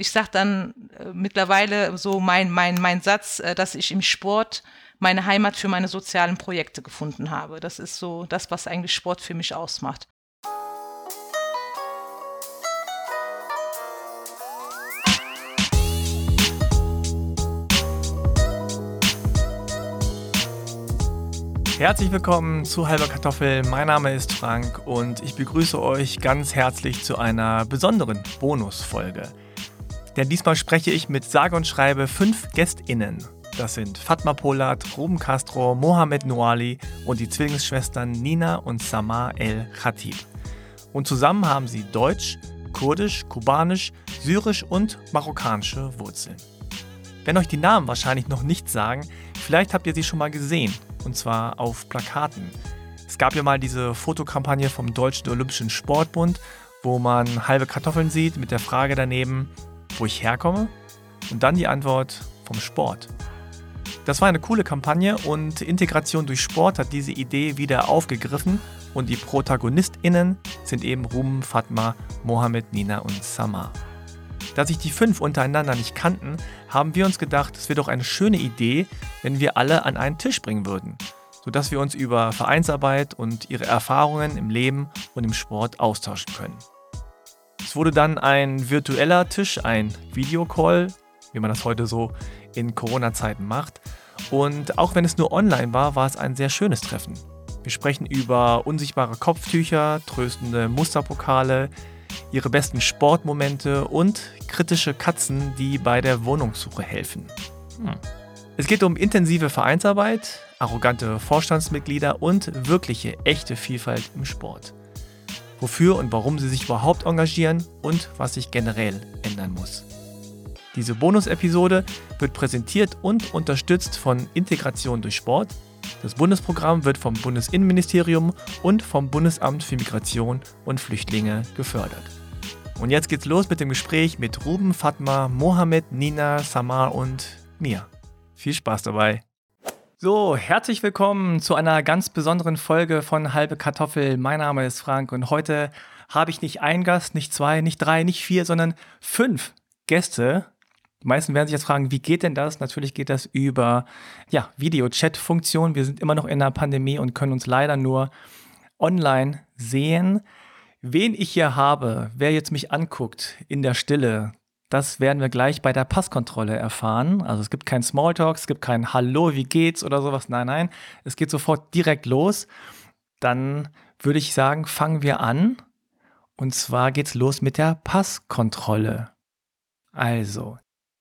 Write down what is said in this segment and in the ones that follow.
Ich sage dann äh, mittlerweile so mein, mein, mein Satz, äh, dass ich im Sport meine Heimat für meine sozialen Projekte gefunden habe. Das ist so das, was eigentlich Sport für mich ausmacht. Herzlich willkommen zu Halber Kartoffel. Mein Name ist Frank und ich begrüße euch ganz herzlich zu einer besonderen Bonusfolge. Denn diesmal spreche ich mit sage und schreibe fünf GästInnen. Das sind Fatma Polat, Ruben Castro, Mohamed Nouali und die Zwillingsschwestern Nina und Samar El Khatib. Und zusammen haben sie Deutsch, Kurdisch, Kubanisch, Syrisch und marokkanische Wurzeln. Wenn euch die Namen wahrscheinlich noch nicht sagen, vielleicht habt ihr sie schon mal gesehen und zwar auf Plakaten. Es gab ja mal diese Fotokampagne vom Deutschen Olympischen Sportbund, wo man halbe Kartoffeln sieht mit der Frage daneben, wo ich herkomme und dann die Antwort vom Sport. Das war eine coole Kampagne und Integration durch Sport hat diese Idee wieder aufgegriffen und die ProtagonistInnen sind eben Ruben, Fatma, Mohammed, Nina und Sama. Da sich die fünf untereinander nicht kannten, haben wir uns gedacht, es wäre doch eine schöne Idee, wenn wir alle an einen Tisch bringen würden, sodass wir uns über Vereinsarbeit und ihre Erfahrungen im Leben und im Sport austauschen können. Es wurde dann ein virtueller Tisch, ein Videocall, wie man das heute so in Corona-Zeiten macht. Und auch wenn es nur online war, war es ein sehr schönes Treffen. Wir sprechen über unsichtbare Kopftücher, tröstende Musterpokale, ihre besten Sportmomente und kritische Katzen, die bei der Wohnungssuche helfen. Hm. Es geht um intensive Vereinsarbeit, arrogante Vorstandsmitglieder und wirkliche, echte Vielfalt im Sport. Wofür und warum sie sich überhaupt engagieren und was sich generell ändern muss. Diese Bonus-Episode wird präsentiert und unterstützt von Integration durch Sport. Das Bundesprogramm wird vom Bundesinnenministerium und vom Bundesamt für Migration und Flüchtlinge gefördert. Und jetzt geht's los mit dem Gespräch mit Ruben, Fatma, Mohammed, Nina, Samar und mir. Viel Spaß dabei. So, herzlich willkommen zu einer ganz besonderen Folge von Halbe Kartoffel. Mein Name ist Frank und heute habe ich nicht einen Gast, nicht zwei, nicht drei, nicht vier, sondern fünf Gäste. Die meisten werden sich jetzt fragen, wie geht denn das? Natürlich geht das über ja, Video-Chat-Funktion. Wir sind immer noch in der Pandemie und können uns leider nur online sehen. Wen ich hier habe, wer jetzt mich anguckt in der Stille, das werden wir gleich bei der Passkontrolle erfahren. Also es gibt kein Smalltalk, es gibt kein Hallo, wie geht's oder sowas. Nein, nein, es geht sofort direkt los. Dann würde ich sagen, fangen wir an. Und zwar geht's los mit der Passkontrolle. Also,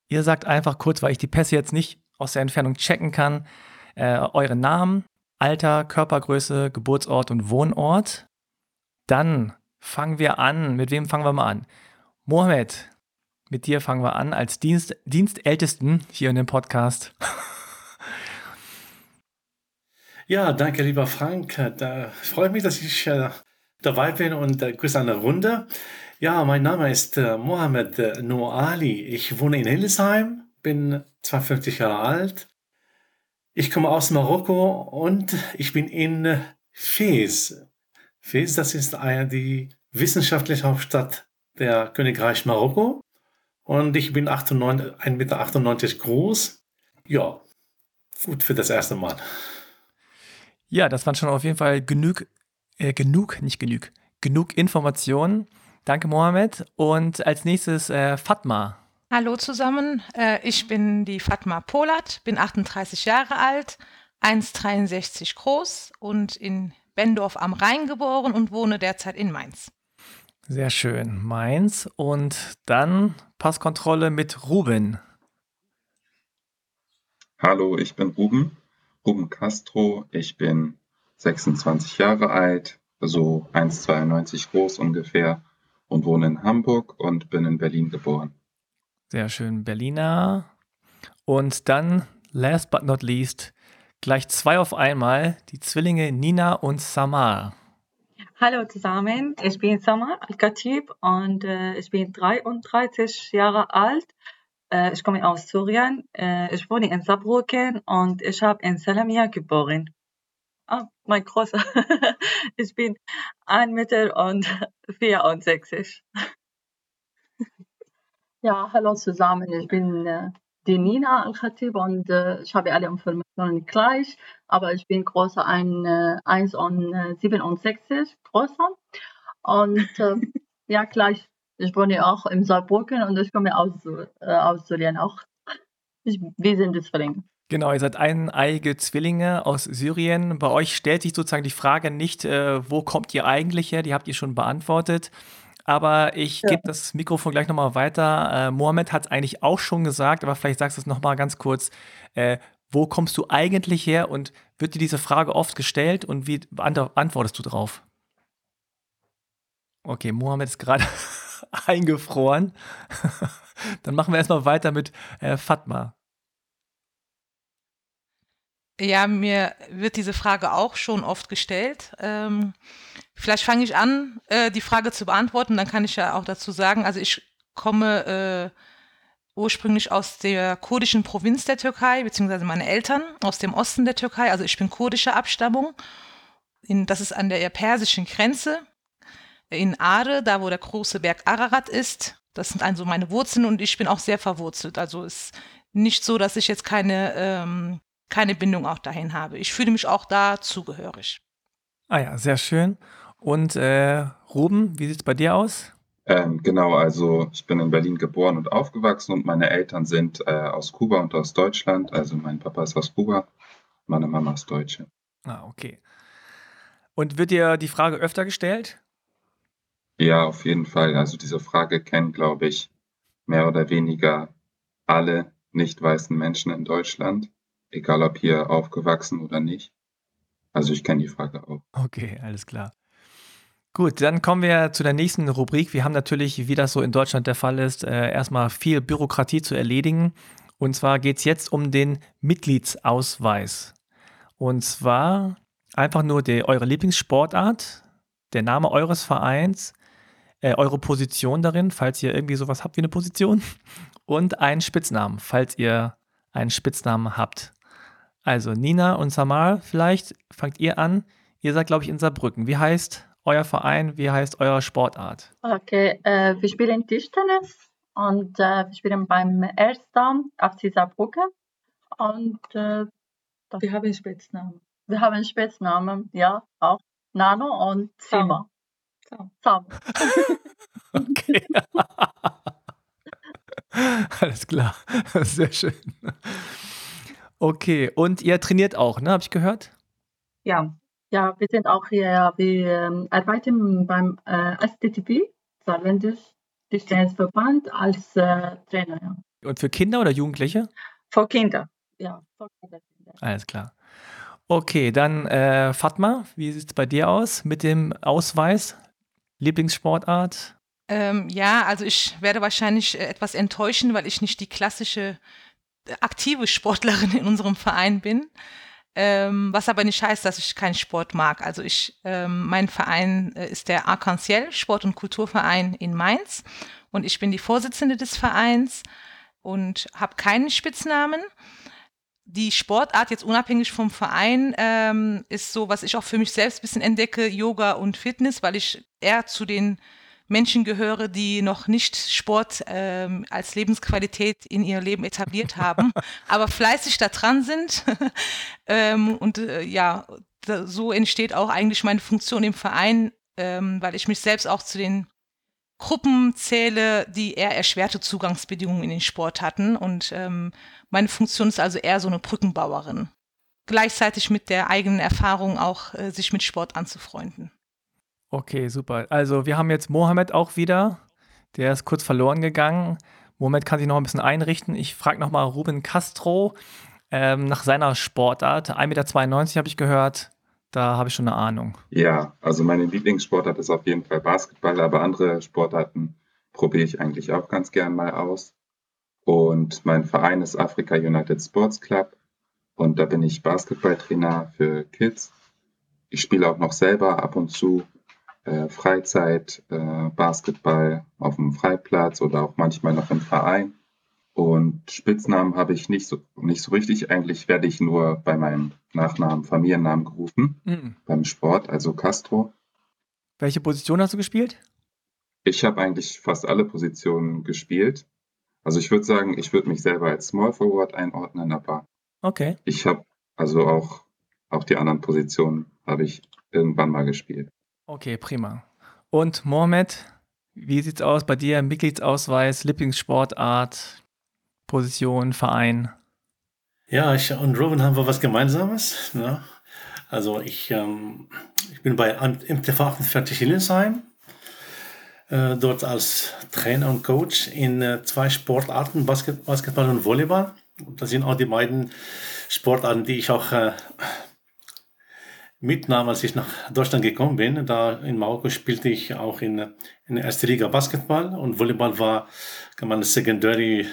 ihr sagt einfach kurz, weil ich die Pässe jetzt nicht aus der Entfernung checken kann, äh, euren Namen, Alter, Körpergröße, Geburtsort und Wohnort. Dann fangen wir an. Mit wem fangen wir mal an? Mohamed, mit dir fangen wir an als Dienst, Dienstältesten hier in dem Podcast. Ja, danke, lieber Frank. Da freue ich mich, dass ich äh, dabei bin und äh, grüße eine Runde. Ja, mein Name ist äh, Mohamed äh, Noali. Ich wohne in Hildesheim, bin 52 Jahre alt. Ich komme aus Marokko und ich bin in Fez. Fez, das ist eine, die wissenschaftliche Hauptstadt der Königreich Marokko. Und ich bin 1,98 Meter groß. Ja, gut für das erste Mal. Ja, das waren schon auf jeden Fall genug, äh, genug, nicht genug, genug Informationen. Danke, Mohamed. Und als nächstes äh, Fatma. Hallo zusammen, äh, ich bin die Fatma Polat, bin 38 Jahre alt, 1,63 groß und in Bendorf am Rhein geboren und wohne derzeit in Mainz. Sehr schön. Mainz und dann Passkontrolle mit Ruben. Hallo, ich bin Ruben, Ruben Castro. Ich bin 26 Jahre alt, so 1,92 groß ungefähr und wohne in Hamburg und bin in Berlin geboren. Sehr schön, Berliner. Und dann, last but not least, gleich zwei auf einmal, die Zwillinge Nina und Samar. Hallo zusammen, ich bin Samar Al-Khatib und äh, ich bin 33 Jahre alt. Äh, ich komme aus Syrien. Äh, ich wohne in Saarbrücken und ich habe in Salamia geboren. Ah, mein großer. ich bin 1 Meter und 64. Ja, hallo zusammen. Ich bin äh, die Nina Al-Khatib und äh, ich habe alle Informationen gleich, aber ich bin größer ein äh, 1,67 großer. Und äh, ja, gleich, ich wohne auch in Saarbrücken und ich komme aus, äh, aus Syrien auch. Ich, wir sind Zwillinge. Genau, ihr seid eineiige Zwillinge aus Syrien. Bei euch stellt sich sozusagen die Frage nicht, äh, wo kommt ihr eigentlich her? Die habt ihr schon beantwortet. Aber ich Ja. gebe das Mikrofon gleich nochmal weiter. Äh, Mohammed hat es eigentlich auch schon gesagt, aber vielleicht sagst du es nochmal ganz kurz. Äh, wo kommst du eigentlich her und wird dir diese Frage oft gestellt und wie antwortest du drauf? Okay, Mohammed ist gerade eingefroren. Dann machen wir erstmal weiter mit äh, Fatma. Ja, mir wird diese Frage auch schon oft gestellt. Ähm, vielleicht fange ich an, äh, die Frage zu beantworten, dann kann ich ja auch dazu sagen, also ich komme äh, ursprünglich aus der kurdischen Provinz der Türkei, beziehungsweise meine Eltern aus dem Osten der Türkei, also ich bin kurdischer Abstammung. In, das ist an der persischen Grenze in Are, da wo der große Berg Ararat ist. Das sind also meine Wurzeln und ich bin auch sehr verwurzelt. Also ist nicht so, dass ich jetzt keine ähm, keine Bindung auch dahin habe. Ich fühle mich auch da zugehörig. Ah ja, sehr schön. Und äh, Ruben, wie sieht es bei dir aus? Ähm, genau, also ich bin in Berlin geboren und aufgewachsen und meine Eltern sind äh, aus Kuba und aus Deutschland. Also mein Papa ist aus Kuba, meine Mama ist Deutsche. Ah, okay. Und wird dir die Frage öfter gestellt? Ja, auf jeden Fall. Also diese Frage kennen, glaube ich, mehr oder weniger alle nicht weißen Menschen in Deutschland, egal ob hier aufgewachsen oder nicht. Also ich kenne die Frage auch. Okay, alles klar. Gut, dann kommen wir zu der nächsten Rubrik. Wir haben natürlich, wie das so in Deutschland der Fall ist, äh, erstmal viel Bürokratie zu erledigen. Und zwar geht es jetzt um den Mitgliedsausweis. Und zwar einfach nur die, eure Lieblingssportart, der Name eures Vereins, äh, eure Position darin, falls ihr irgendwie sowas habt wie eine Position, und einen Spitznamen, falls ihr einen Spitznamen habt. Also Nina und Samar, vielleicht fangt ihr an. Ihr seid, glaube ich, in Saarbrücken. Wie heißt euer Verein? Wie heißt eure Sportart? Okay, äh, wir spielen Tischtennis und äh, wir spielen beim Ersten FC Saarbrücken und äh, Wir haben einen Spitznamen. wir haben einen Spitznamen, ja, auch Nano und Zima. Sam. Sam. Okay. Alles klar. Sehr schön. Okay, und ihr trainiert auch, ne? Habe ich gehört? Ja, ja, wir sind auch hier, wir ähm, arbeiten beim äh, STTP, Saarländisch Tischtennisverband, als äh, Trainer. Ja. Und für Kinder oder Jugendliche? Für Kinder. Ja, für Kinder. Alles klar. Okay, dann äh, Fatma, wie sieht es bei dir aus mit dem Ausweis? Lieblingssportart? Ähm, ja, also ich werde wahrscheinlich äh, etwas enttäuschen, weil ich nicht die klassische äh, aktive Sportlerin in unserem Verein bin. Ähm, was aber nicht heißt, dass ich keinen Sport mag. Also ich, ähm, mein Verein äh, ist der Arc-en-Ciel Sport- und Kulturverein in Mainz und ich bin die Vorsitzende des Vereins und habe keinen Spitznamen. Die Sportart jetzt unabhängig vom Verein ähm, ist so, was ich auch für mich selbst ein bisschen entdecke, Yoga und Fitness, weil ich eher zu den Menschen gehöre, die noch nicht Sport ähm, als Lebensqualität in ihr Leben etabliert haben, aber fleißig da dran sind. ähm, und äh, ja, da, so entsteht auch eigentlich meine Funktion im Verein, ähm, weil ich mich selbst auch zu den Gruppen zähle, die eher erschwerte Zugangsbedingungen in den Sport hatten. Und ähm, meine Funktion ist also eher so eine Brückenbauerin. Gleichzeitig mit der eigenen Erfahrung auch, äh, sich mit Sport anzufreunden. Okay, super. Also wir haben jetzt Mohammed auch wieder. Der ist kurz verloren gegangen. Mohammed kann sich noch ein bisschen einrichten. Ich frage nochmal Ruben Castro ähm, nach seiner Sportart. 1,92 Meter habe ich gehört. Da habe ich schon eine Ahnung. Ja, also meine Lieblingssportart ist auf jeden Fall Basketball, aber andere Sportarten probiere ich eigentlich auch ganz gern mal aus. Und mein Verein ist Africa United Sports Club und da bin ich Basketballtrainer für Kids. Ich spiele auch noch selber ab und zu äh, Freizeit, äh, Basketball auf dem Freiplatz oder auch manchmal noch im Verein. Und Spitznamen habe ich nicht so, nicht so richtig. Eigentlich werde ich nur bei meinem Nachnamen, Familiennamen gerufen, Mhm. beim Sport, also Castro. Welche Position hast du gespielt? Ich habe eigentlich fast alle Positionen gespielt. Also ich würde sagen, ich würde mich selber als Small Forward einordnen, aber Okay. ich habe also auch, auch die anderen Positionen habe ich irgendwann mal gespielt. Okay, prima. Und Mohamed, wie sieht's aus bei dir? Mitgliedsausweis, Lieblingssportart, Position, Verein? Ja, ich und Robin haben wir was Gemeinsames. Ne? Also ich, ähm, ich bin bei MTV 48 Hillesheim, dort als Trainer und Coach in äh, zwei Sportarten, Basket, Basketball und Volleyball. Das sind auch die beiden Sportarten, die ich auch äh, mitnahm, als ich nach Deutschland gekommen bin. Da in Marokko spielte ich auch in, in der ersten Liga Basketball und Volleyball war, kann man eine Secondary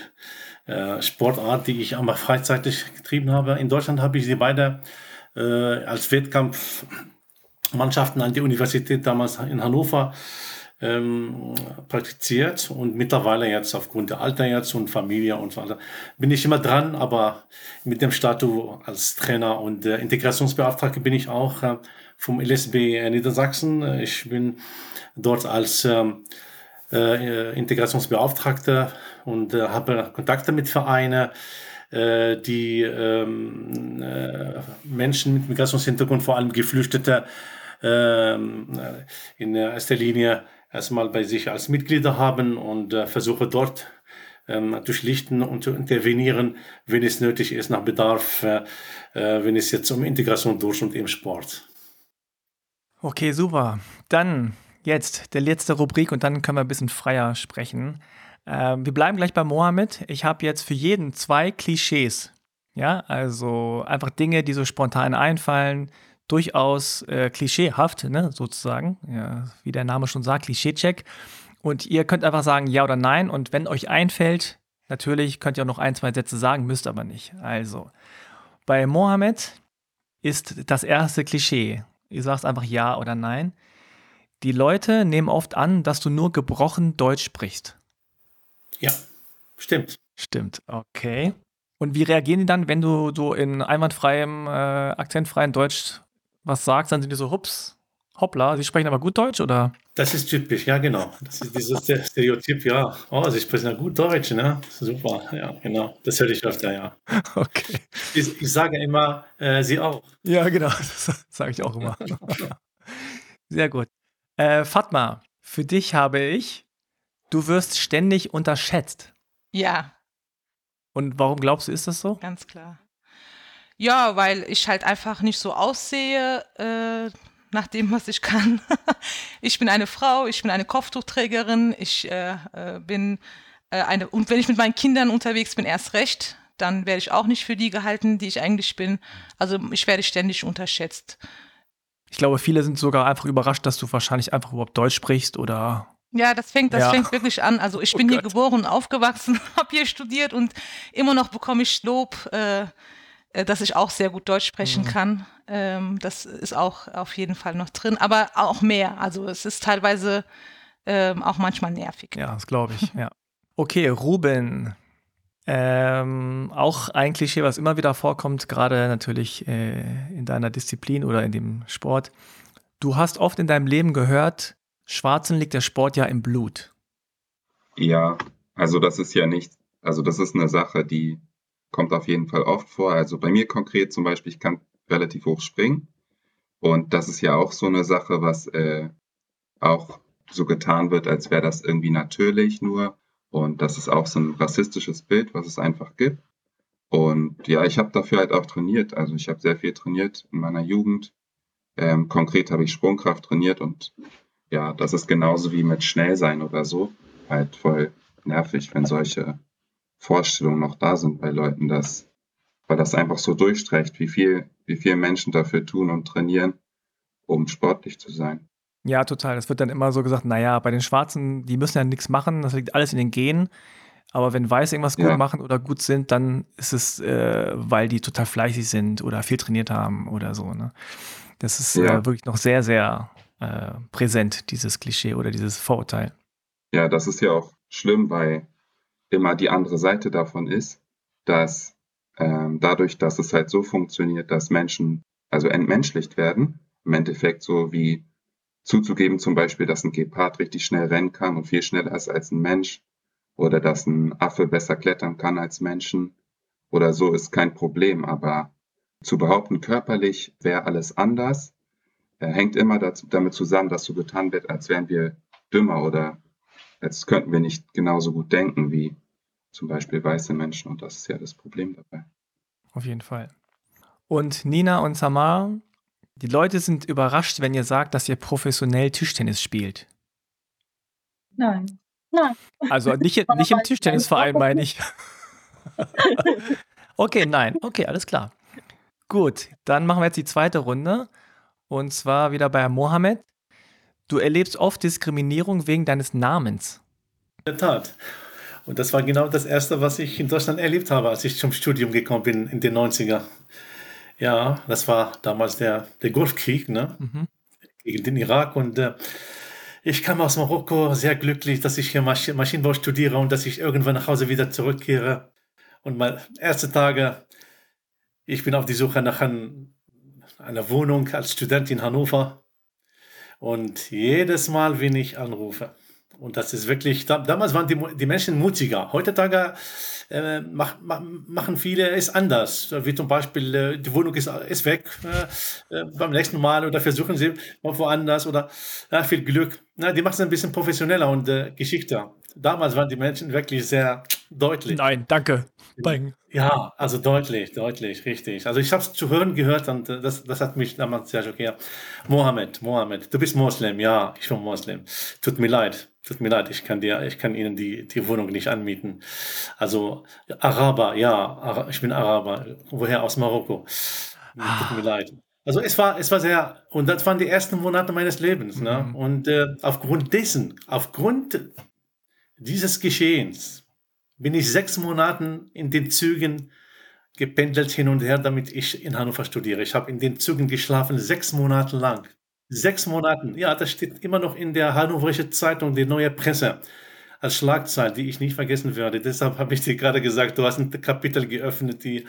äh, Sportart, die ich einmal freizeitig getrieben habe. In Deutschland habe ich sie beide äh, als Wettkampfmannschaften an die Universität damals in Hannover ähm, praktiziert und mittlerweile jetzt aufgrund der Alter jetzt und Familie und so weiter bin ich immer dran, aber mit dem Status als Trainer und äh, Integrationsbeauftragter bin ich auch äh, vom LSB Niedersachsen. Ich bin dort als ähm, äh, Integrationsbeauftragter und äh, habe Kontakte mit Vereinen, äh, die ähm, äh, Menschen mit Migrationshintergrund, vor allem Geflüchtete, ähm, in erster Linie erstmal bei sich als Mitglieder haben und äh, versuche dort ähm, durchlichten und zu intervenieren, wenn es nötig ist, nach Bedarf, äh, äh, wenn es jetzt um Integration durch und im Sport. Okay, super. Dann jetzt der letzte Rubrik und dann können wir ein bisschen freier sprechen. Ähm, wir bleiben gleich bei Mohammed. Ich habe jetzt für jeden zwei Klischees. Ja, also einfach Dinge, die so spontan einfallen, durchaus äh, klischeehaft, ne, sozusagen. Ja, wie der Name schon sagt, Klischeecheck. Und ihr könnt einfach sagen ja oder nein. Und wenn euch einfällt, natürlich könnt ihr auch noch ein, zwei Sätze sagen, müsst aber nicht. Also, bei Mohammed ist das erste Klischee. Ihr sagst einfach ja oder nein. Die Leute nehmen oft an, dass du nur gebrochen Deutsch sprichst. Ja, stimmt. Stimmt, okay. Und wie reagieren die dann, wenn du so in einwandfreiem, äh, akzentfreiem Deutsch was sagst? Dann sind die so, hups, hoppla, sie sprechen aber gut Deutsch, oder? Das ist typisch, ja, genau. Das ist dieses Stereotyp, ja. Oh, sie sprechen ja gut Deutsch, ne? Super, ja, genau. Das höre ich öfter, ja. Okay. Ich, ich sage immer, äh, sie auch. Ja, genau, das sage ich auch immer. Sehr gut. Äh, Fatma, für dich habe ich, du wirst ständig unterschätzt. Ja, Und warum glaubst du, ist das so? ganz klar. Ja, weil ich halt einfach nicht so aussehe, äh, nach dem, was ich kann. ich bin eine Frau, ich bin eine Kopftuchträgerin, ich äh, äh, bin äh, eine, und wenn ich mit meinen Kindern unterwegs bin, erst recht, dann werde ich auch nicht für die gehalten, die ich eigentlich bin. Also ich werde ständig unterschätzt. Ich glaube, viele sind sogar einfach überrascht, dass du wahrscheinlich einfach überhaupt Deutsch sprichst oder. Ja, das fängt, das Ja. fängt wirklich an. Also ich Oh bin hier Gott. geboren und aufgewachsen, habe hier studiert und immer noch bekomme ich Lob, äh, dass ich auch sehr gut Deutsch sprechen Mhm. kann. Ähm, das ist auch auf jeden Fall noch drin, aber auch mehr. Also es ist teilweise ähm, auch manchmal nervig. Ja, das glaube ich, ja. Okay, Ruben. Ähm, auch ein Klischee, was immer wieder vorkommt, gerade natürlich äh, in deiner Disziplin oder in dem Sport. Du hast oft in deinem Leben gehört, Schwarzen liegt der Sport ja im Blut. Ja, also das ist ja nicht, also das ist eine Sache, die kommt auf jeden Fall oft vor. Also bei mir konkret zum Beispiel, ich kann relativ hoch springen. Und das ist ja auch so eine Sache, was äh, auch so getan wird, als wäre das irgendwie natürlich nur. Und das ist auch so ein rassistisches Bild, was es einfach gibt. Und ja, ich habe dafür halt auch trainiert. Also ich habe sehr viel trainiert in meiner Jugend. Ähm, konkret habe ich Sprungkraft trainiert und ja, das ist genauso wie mit Schnellsein oder so halt voll nervig, wenn solche Vorstellungen noch da sind bei Leuten, dass, weil das einfach so durchstreicht, wie viel, wie viel Menschen dafür tun und trainieren, um sportlich zu sein. Ja, total. Es wird dann immer so gesagt, naja, bei den Schwarzen, die müssen ja nichts machen, das liegt alles in den Genen. Aber wenn Weiß irgendwas gut Ja. machen oder gut sind, dann ist es, äh, weil die total fleißig sind oder viel trainiert haben oder so. Ne? Das ist Ja. äh, wirklich noch sehr, sehr äh, präsent, dieses Klischee oder dieses Vorurteil. Ja, das ist ja auch schlimm, weil immer die andere Seite davon ist, dass ähm, dadurch, dass es halt so funktioniert, dass Menschen also entmenschlicht werden, im Endeffekt so wie zuzugeben zum Beispiel, dass ein Gepard richtig schnell rennen kann und viel schneller ist als ein Mensch oder dass ein Affe besser klettern kann als Menschen oder so ist kein Problem, aber zu behaupten, körperlich wäre alles anders, äh, hängt immer dazu, damit zusammen, dass so getan wird, als wären wir dümmer oder als könnten wir nicht genauso gut denken wie zum Beispiel weiße Menschen und das ist ja das Problem dabei. Auf jeden Fall. Und Nina und Samar, die Leute sind überrascht, wenn ihr sagt, dass ihr professionell Tischtennis spielt. Nein. Nein. Also nicht, nicht im Tischtennisverein, meine ich. okay, nein. Okay, alles klar. Gut, dann machen wir jetzt die zweite Runde. Und zwar wieder bei Mohammed. Du erlebst oft Diskriminierung wegen deines Namens. In der Tat. Und das war genau das Erste, was ich in Deutschland erlebt habe, als ich zum Studium gekommen bin in den 90er. Ja, das war damals der, der Golfkrieg ne? Mhm. gegen den Irak. Und äh, ich kam aus Marokko sehr glücklich, dass ich hier Masch Maschinenbau studiere und dass ich irgendwann nach Hause wieder zurückkehre. Und meine ersten Tage, ich bin auf die Suche nach ein, einer Wohnung als Student in Hannover. Und jedes Mal, wenn ich anrufe, und das ist wirklich, da, damals waren die, die Menschen mutiger. Heutzutage äh, mach, mach, machen viele es anders. Wie zum Beispiel, äh, die Wohnung ist, ist weg äh, äh beim nächsten Mal oder versuchen sie mal woanders oder ja, viel Glück. Na, die machen es ein bisschen professioneller und äh, geschickter. Damals waren die Menschen wirklich sehr deutlich. Nein, danke. Bang. Ja, also deutlich, deutlich, richtig. Also ich habe es zu hören gehört und äh, das, das hat mich damals sehr schockiert. Mohammed, Mohammed, du bist Moslem, ja, ich bin Moslem. Tut mir leid, tut mir leid, ich kann dir, ich kann Ihnen die, die Wohnung nicht anmieten. Also Araber, ja, ich bin Araber. Woher? Aus Marokko. Tut mir leid. Also es war, es war sehr, und das waren die ersten Monate meines Lebens. Ne? Mhm. Und äh, aufgrund dessen, aufgrund dieses Geschehens, bin ich sechs Monaten in den Zügen gependelt hin und her, damit ich in Hannover studiere. Ich habe in den Zügen geschlafen, sechs Monate lang. Sechs Monaten, ja, das steht immer noch in der Hannoverische Zeitung, die neue Presse, als Schlagzeile, die ich nicht vergessen werde. Deshalb habe ich dir gerade gesagt, du hast ein Kapitel geöffnet, die,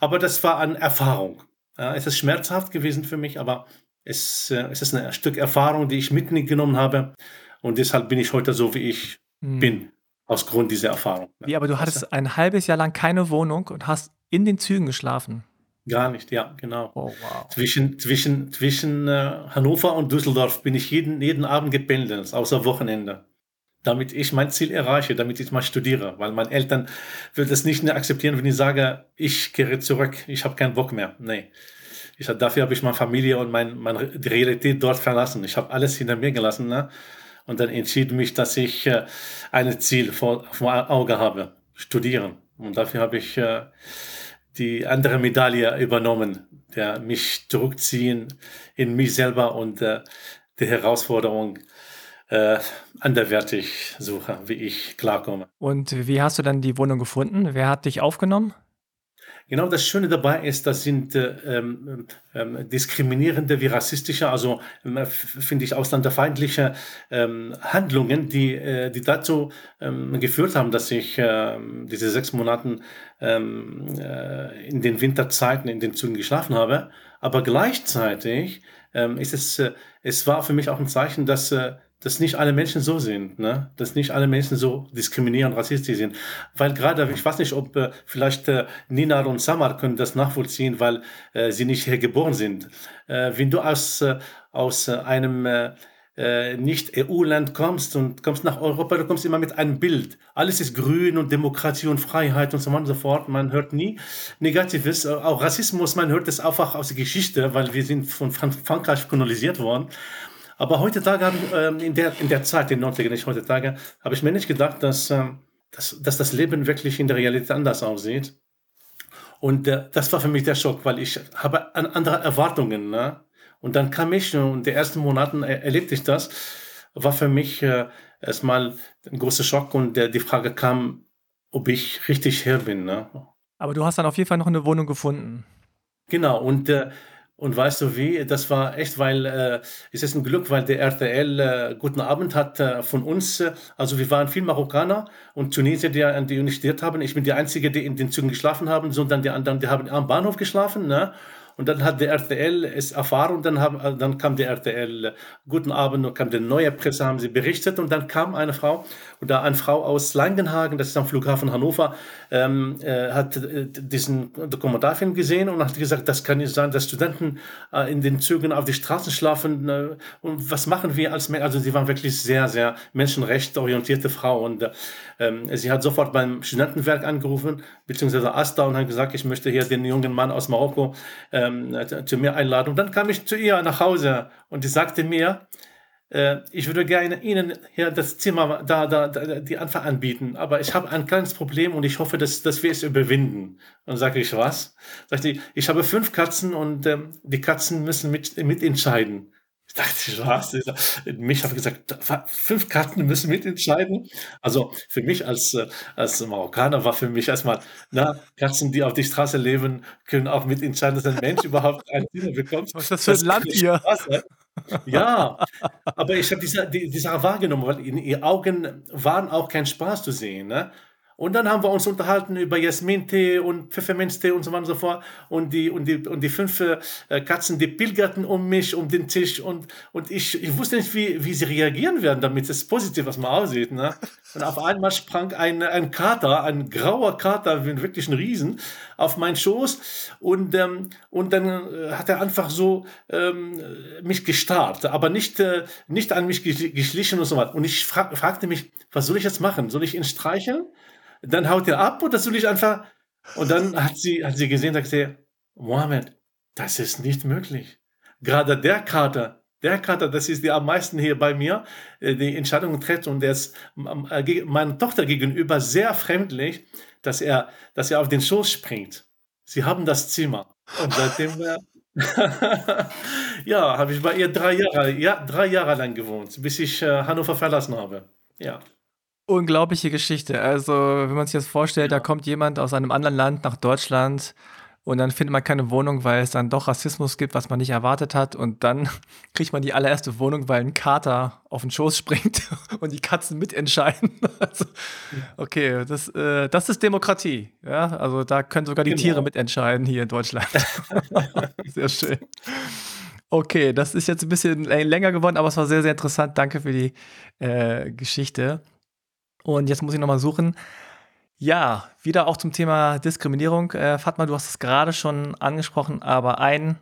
aber das war eine Erfahrung. Ja, es ist schmerzhaft gewesen für mich, aber es, äh, es ist ein Stück Erfahrung, die ich mitgenommen habe. Und deshalb bin ich heute so, wie ich Hm. bin, aus Grund dieser Erfahrung. Wie, aber du hattest ein halbes Jahr lang keine Wohnung und hast in den Zügen geschlafen. Gar nicht, ja, genau. Oh, wow. Zwischen, zwischen, zwischen äh, Hannover und Düsseldorf bin ich jeden, jeden Abend gependelt, außer Wochenende. Damit ich mein Ziel erreiche, damit ich mal studiere. Weil meine Eltern würden das nicht mehr akzeptieren, wenn ich sage, ich kehre zurück, ich habe keinen Bock mehr. Nee. Ich, dafür habe ich meine Familie und mein, meine, Realität dort verlassen. Ich habe alles hinter mir gelassen. Ne? Und dann entschieden mich, dass ich äh, ein Ziel vor, vor Auge habe, studieren. Und dafür habe ich äh, die andere Medaille übernommen, der mich zurückziehen in mich selber und äh, die Herausforderung äh, anderwertig suche, wie ich klarkomme. Und wie hast du dann die Wohnung gefunden? Wer hat dich aufgenommen? Genau das Schöne dabei ist, das sind äh, ähm, ähm, diskriminierende wie rassistische, also f- finde ich ausländerfeindliche ähm, Handlungen, die, äh, die dazu ähm, geführt haben, dass ich ähm, diese sechs Monaten ähm, äh, in den Winterzeiten in den Zügen geschlafen habe. Aber gleichzeitig ähm, ist es, äh, es war für mich auch ein Zeichen, dass, äh, dass nicht alle Menschen so sind, ne? dass nicht alle Menschen so diskriminierend, rassistisch sind. Weil gerade, ich weiß nicht, ob äh, vielleicht äh, Nina und Samar können das nachvollziehen, weil äh, sie nicht hier geboren sind. Äh, wenn du aus, äh, aus äh, einem Nicht-EU-Land kommst und kommst nach Europa, du kommst immer mit einem Bild. Alles ist grün und Demokratie und Freiheit und so weiter und so fort. Man hört nie Negatives, auch Rassismus, man hört das einfach aus der Geschichte, weil wir sind von Fran Frankreich kolonisiert worden. Aber heutzutage, habe ich, ähm, in, der, in der Zeit, in den 90ern, nicht heutzutage, habe ich mir nicht gedacht, dass, ähm, dass, dass das Leben wirklich in der Realität anders aussieht. Und äh, das war für mich der Schock, weil ich habe an andere Erwartungen. Ne? Und dann kam ich und die ersten Monaten er, erlebte ich das. War für mich äh, erstmal ein großer Schock und äh, die Frage kam, ob ich richtig her bin. Ne? Aber du hast dann auf jeden Fall noch eine Wohnung gefunden. Genau, und, äh, und weißt du wie, das war echt, weil äh, es ist ein Glück, weil der RTL äh, Guten Abend hat äh, von uns, äh, also wir waren viel Marokkaner und Tunesier, die, die studiert haben. Ich bin die Einzige, die in den Zügen geschlafen haben, sondern die anderen, die haben am Bahnhof geschlafen. Ne? Und dann hat der RTL es erfahren und dann, haben, dann kam der RTL, guten Abend, und kam die neue Presse, haben sie berichtet und dann kam eine Frau, oder eine Frau aus Langenhagen, das ist am Flughafen Hannover, ähm, äh, hat äh, diesen Dokumentarfilm gesehen und hat gesagt, das kann nicht sein, dass Studenten äh, in den Zügen auf die Straßen schlafen. Äh, und was machen wir als Menschen? Also sie waren wirklich sehr, sehr menschenrechtsorientierte Frau und ähm, sie hat sofort beim Studentenwerk angerufen, beziehungsweise Asta und hat gesagt, ich möchte hier den jungen Mann aus Marokko ähm, zu mir einladen. Und dann kam ich zu ihr nach Hause und die sagte mir, äh, ich würde gerne Ihnen hier das Zimmer da, da, da die Anfang anbieten, aber ich habe ein kleines Problem und ich hoffe, dass, dass wir es überwinden. Und sage ich, was? Sagt sie, ich habe fünf Katzen und ähm, die Katzen müssen mit, mitentscheiden. Ich dachte, was? Mich habe gesagt, fünf Katzen müssen mitentscheiden. Also für mich als, äh, als Marokkaner war für mich erstmal, na, Katzen, die auf die Straße leben, können auch mitentscheiden, dass ein Mensch überhaupt ein Zimmer bekommt. Was ist das für ein Land hier? Spaß, ne? Ja, aber ich habe diese, die, die Sache wahrgenommen, weil in ihren Augen waren auch kein Spaß zu sehen. Ne? Und dann haben wir uns unterhalten über Jasmintee und Pfefferminztee und so weiter und so fort. Und die, und die, und die fünf äh, Katzen, die pilgerten um mich, um den Tisch. Und, und ich, ich wusste nicht, wie, wie sie reagieren werden, damit es positiv was mal aussieht. Ne? Und auf einmal sprang ein, ein Kater, ein grauer Kater, wirklich ein Riesen, auf meinen Schoß. Und, ähm, und dann äh, hat er einfach so ähm, mich gestarrt, aber nicht, äh, nicht an mich geschlichen und so weiter. Und ich fra fragte mich, was soll ich jetzt machen? Soll ich ihn streicheln? Dann haut er ab oder soll ich einfach. Und dann hat sie, hat sie gesehen, sagt sie, Mohammed, das ist nicht möglich. Gerade der Kater, der Kater, das ist der am meisten hier bei mir, äh, die Entscheidung tritt und der ist äh, meiner Tochter gegenüber sehr fremdlich, dass er, dass er auf den Schoß springt. Sie haben das Zimmer. Und seitdem, äh, ja, habe ich bei ihr drei Jahre, ja, drei Jahre lang gewohnt, bis ich Hannover verlassen habe. Ja. Unglaubliche Geschichte. Also, wenn man sich das vorstellt, da kommt jemand aus einem anderen Land nach Deutschland und dann findet man keine Wohnung, weil es dann doch Rassismus gibt, was man nicht erwartet hat. Und dann kriegt man die allererste Wohnung, weil ein Kater auf den Schoß springt und die Katzen mitentscheiden. Also, okay, das, äh, das ist Demokratie. Ja, also da können sogar die genau. Tiere mitentscheiden hier in Deutschland. Sehr schön. Okay, das ist jetzt ein bisschen länger geworden, aber es war sehr, sehr interessant. Danke für die äh, Geschichte. Und jetzt muss ich nochmal suchen. Ja, wieder auch zum Thema Diskriminierung. Äh, Fatma, du hast es gerade schon angesprochen, aber ein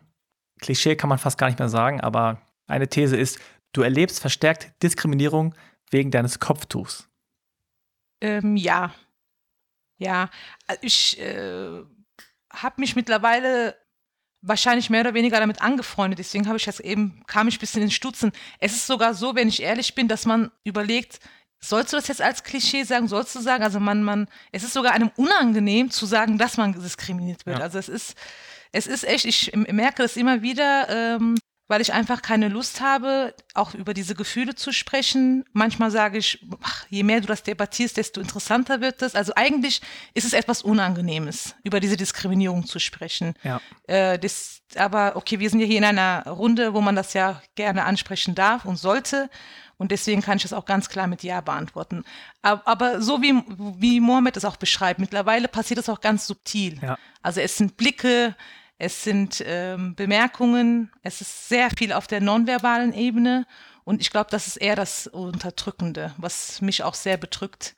Klischee kann man fast gar nicht mehr sagen, aber eine These ist, du erlebst verstärkt Diskriminierung wegen deines Kopftuchs. Ähm, ja. Ja, ich äh, habe mich mittlerweile wahrscheinlich mehr oder weniger damit angefreundet. Deswegen habe ich jetzt eben, kam ich ein bisschen ins Stutzen. Es ist sogar so, wenn ich ehrlich bin, dass man überlegt, Sollst du das jetzt als Klischee sagen? Sollst du sagen, also man, man, es ist sogar einem unangenehm zu sagen, dass man diskriminiert wird. Ja. Also es ist, es ist echt, ich merke das immer wieder, ähm, weil ich einfach keine Lust habe, auch über diese Gefühle zu sprechen. Manchmal sage ich, ach, je mehr du das debattierst, desto interessanter wird das. Also eigentlich ist es etwas Unangenehmes, über diese Diskriminierung zu sprechen. Ja. Äh, das, aber okay, wir sind ja hier in einer Runde, wo man das ja gerne ansprechen darf und sollte. Und deswegen kann ich das auch ganz klar mit Ja beantworten. Aber, so wie, wie Mohammed es auch beschreibt, mittlerweile passiert es auch ganz subtil. Ja. Also es sind Blicke, es sind ähm, Bemerkungen, es ist sehr viel auf der nonverbalen Ebene. Und ich glaube, das ist eher das Unterdrückende, was mich auch sehr bedrückt.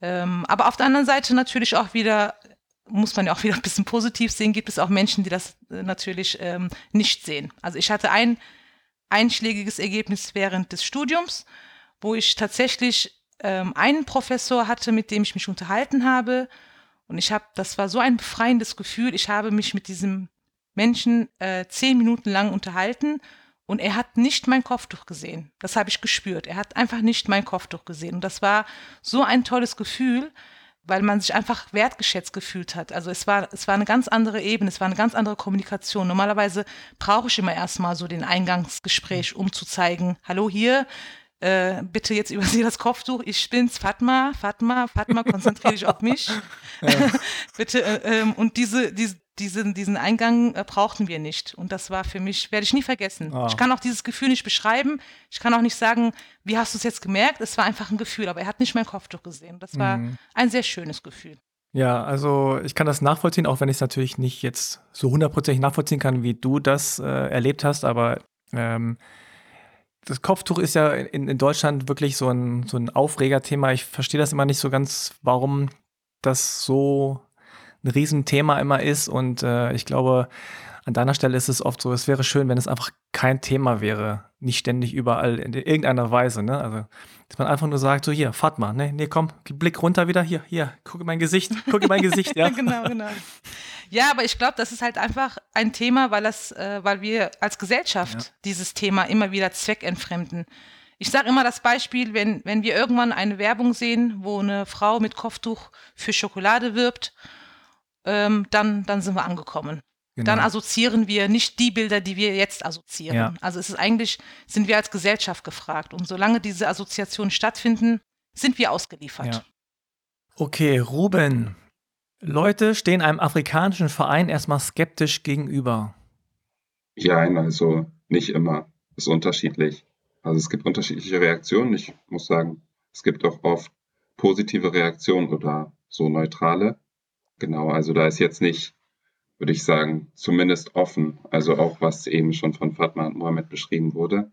Ähm, aber auf der anderen Seite natürlich auch wieder, muss man ja auch wieder ein bisschen positiv sehen, gibt es auch Menschen, die das äh, natürlich ähm, nicht sehen. Also ich hatte ein einschlägiges Ergebnis während des Studiums, wo ich tatsächlich ähm, einen Professor hatte, mit dem ich mich unterhalten habe. Und ich habe, das war so ein befreiendes Gefühl. Ich habe mich mit diesem Menschen äh, zehn Minuten lang unterhalten und er hat nicht mein Kopftuch gesehen. Das habe ich gespürt. Er hat einfach nicht mein Kopftuch gesehen. Und das war so ein tolles Gefühl weil man sich einfach wertgeschätzt gefühlt hat. Also es war, es war eine ganz andere Ebene, es war eine ganz andere Kommunikation. Normalerweise brauche ich immer erstmal so den Eingangsgespräch, um zu zeigen, hallo hier, äh, bitte jetzt übersehe das Kopftuch, ich bin's, Fatma, Fatma, Fatma, konzentriere dich auf mich. Bitte, äh, ähm, und diese, diese, diesen, diesen Eingang äh, brauchten wir nicht. Und das war für mich, werde ich nie vergessen. Oh. Ich kann auch dieses Gefühl nicht beschreiben. Ich kann auch nicht sagen, wie hast du es jetzt gemerkt? Es war einfach ein Gefühl, aber er hat nicht mein Kopftuch gesehen. Das war mhm. ein sehr schönes Gefühl. Ja, also ich kann das nachvollziehen, auch wenn ich es natürlich nicht jetzt so hundertprozentig nachvollziehen kann, wie du das äh, erlebt hast, aber ähm, das Kopftuch ist ja in, in Deutschland wirklich so ein, so ein Aufregerthema. Ich verstehe das immer nicht so ganz, warum das so ein Riesenthema immer ist. Und äh, ich glaube, an deiner Stelle ist es oft so, es wäre schön, wenn es einfach kein Thema wäre, nicht ständig überall in irgendeiner Weise. Ne? Also, dass man einfach nur sagt, so hier, fahrt mal, ne? Nee, komm, Blick runter wieder, hier, hier, gucke mein Gesicht, gucke mein Gesicht, ja. genau, genau. Ja, aber ich glaube, das ist halt einfach ein Thema, weil das, äh, weil wir als Gesellschaft ja. dieses Thema immer wieder zweckentfremden. Ich sage immer das Beispiel, wenn, wenn wir irgendwann eine Werbung sehen, wo eine Frau mit Kopftuch für Schokolade wirbt, ähm, dann, dann sind wir angekommen. Genau. Dann assoziieren wir nicht die Bilder, die wir jetzt assoziieren. Ja. Also es ist eigentlich, sind wir als Gesellschaft gefragt. Und solange diese Assoziationen stattfinden, sind wir ausgeliefert. Ja. Okay, Ruben. Leute stehen einem afrikanischen Verein erstmal skeptisch gegenüber. Ja, also nicht immer. Ist unterschiedlich. Also es gibt unterschiedliche Reaktionen. Ich muss sagen, es gibt auch oft positive Reaktionen oder so neutrale. Genau, also da ist jetzt nicht würde ich sagen, zumindest offen. Also auch was eben schon von Fatma und Mohammed beschrieben wurde.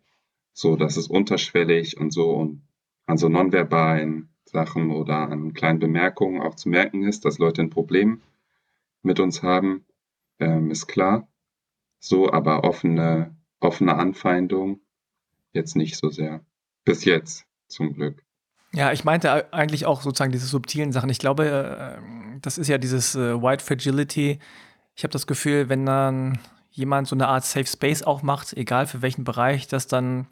So, dass es unterschwellig und so und an so nonverbalen Sachen oder an kleinen Bemerkungen auch zu merken ist, dass Leute ein Problem mit uns haben, ähm, ist klar. So, aber offene, offene Anfeindung jetzt nicht so sehr. Bis jetzt, zum Glück. Ja, ich meinte eigentlich auch sozusagen diese subtilen Sachen. Ich glaube, äh, das ist ja dieses äh, White Fragility, ich habe das Gefühl, wenn dann jemand so eine Art Safe Space auch macht, egal für welchen Bereich, dass dann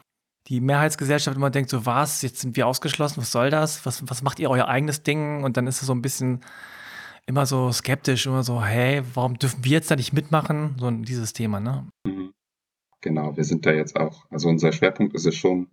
die Mehrheitsgesellschaft immer denkt, so was, jetzt sind wir ausgeschlossen, was soll das? Was, was macht ihr euer eigenes Ding? Und dann ist es so ein bisschen immer so skeptisch, immer so, hey, warum dürfen wir jetzt da nicht mitmachen? So dieses Thema, ne? Mhm. Genau, wir sind da jetzt auch, also unser Schwerpunkt ist es schon,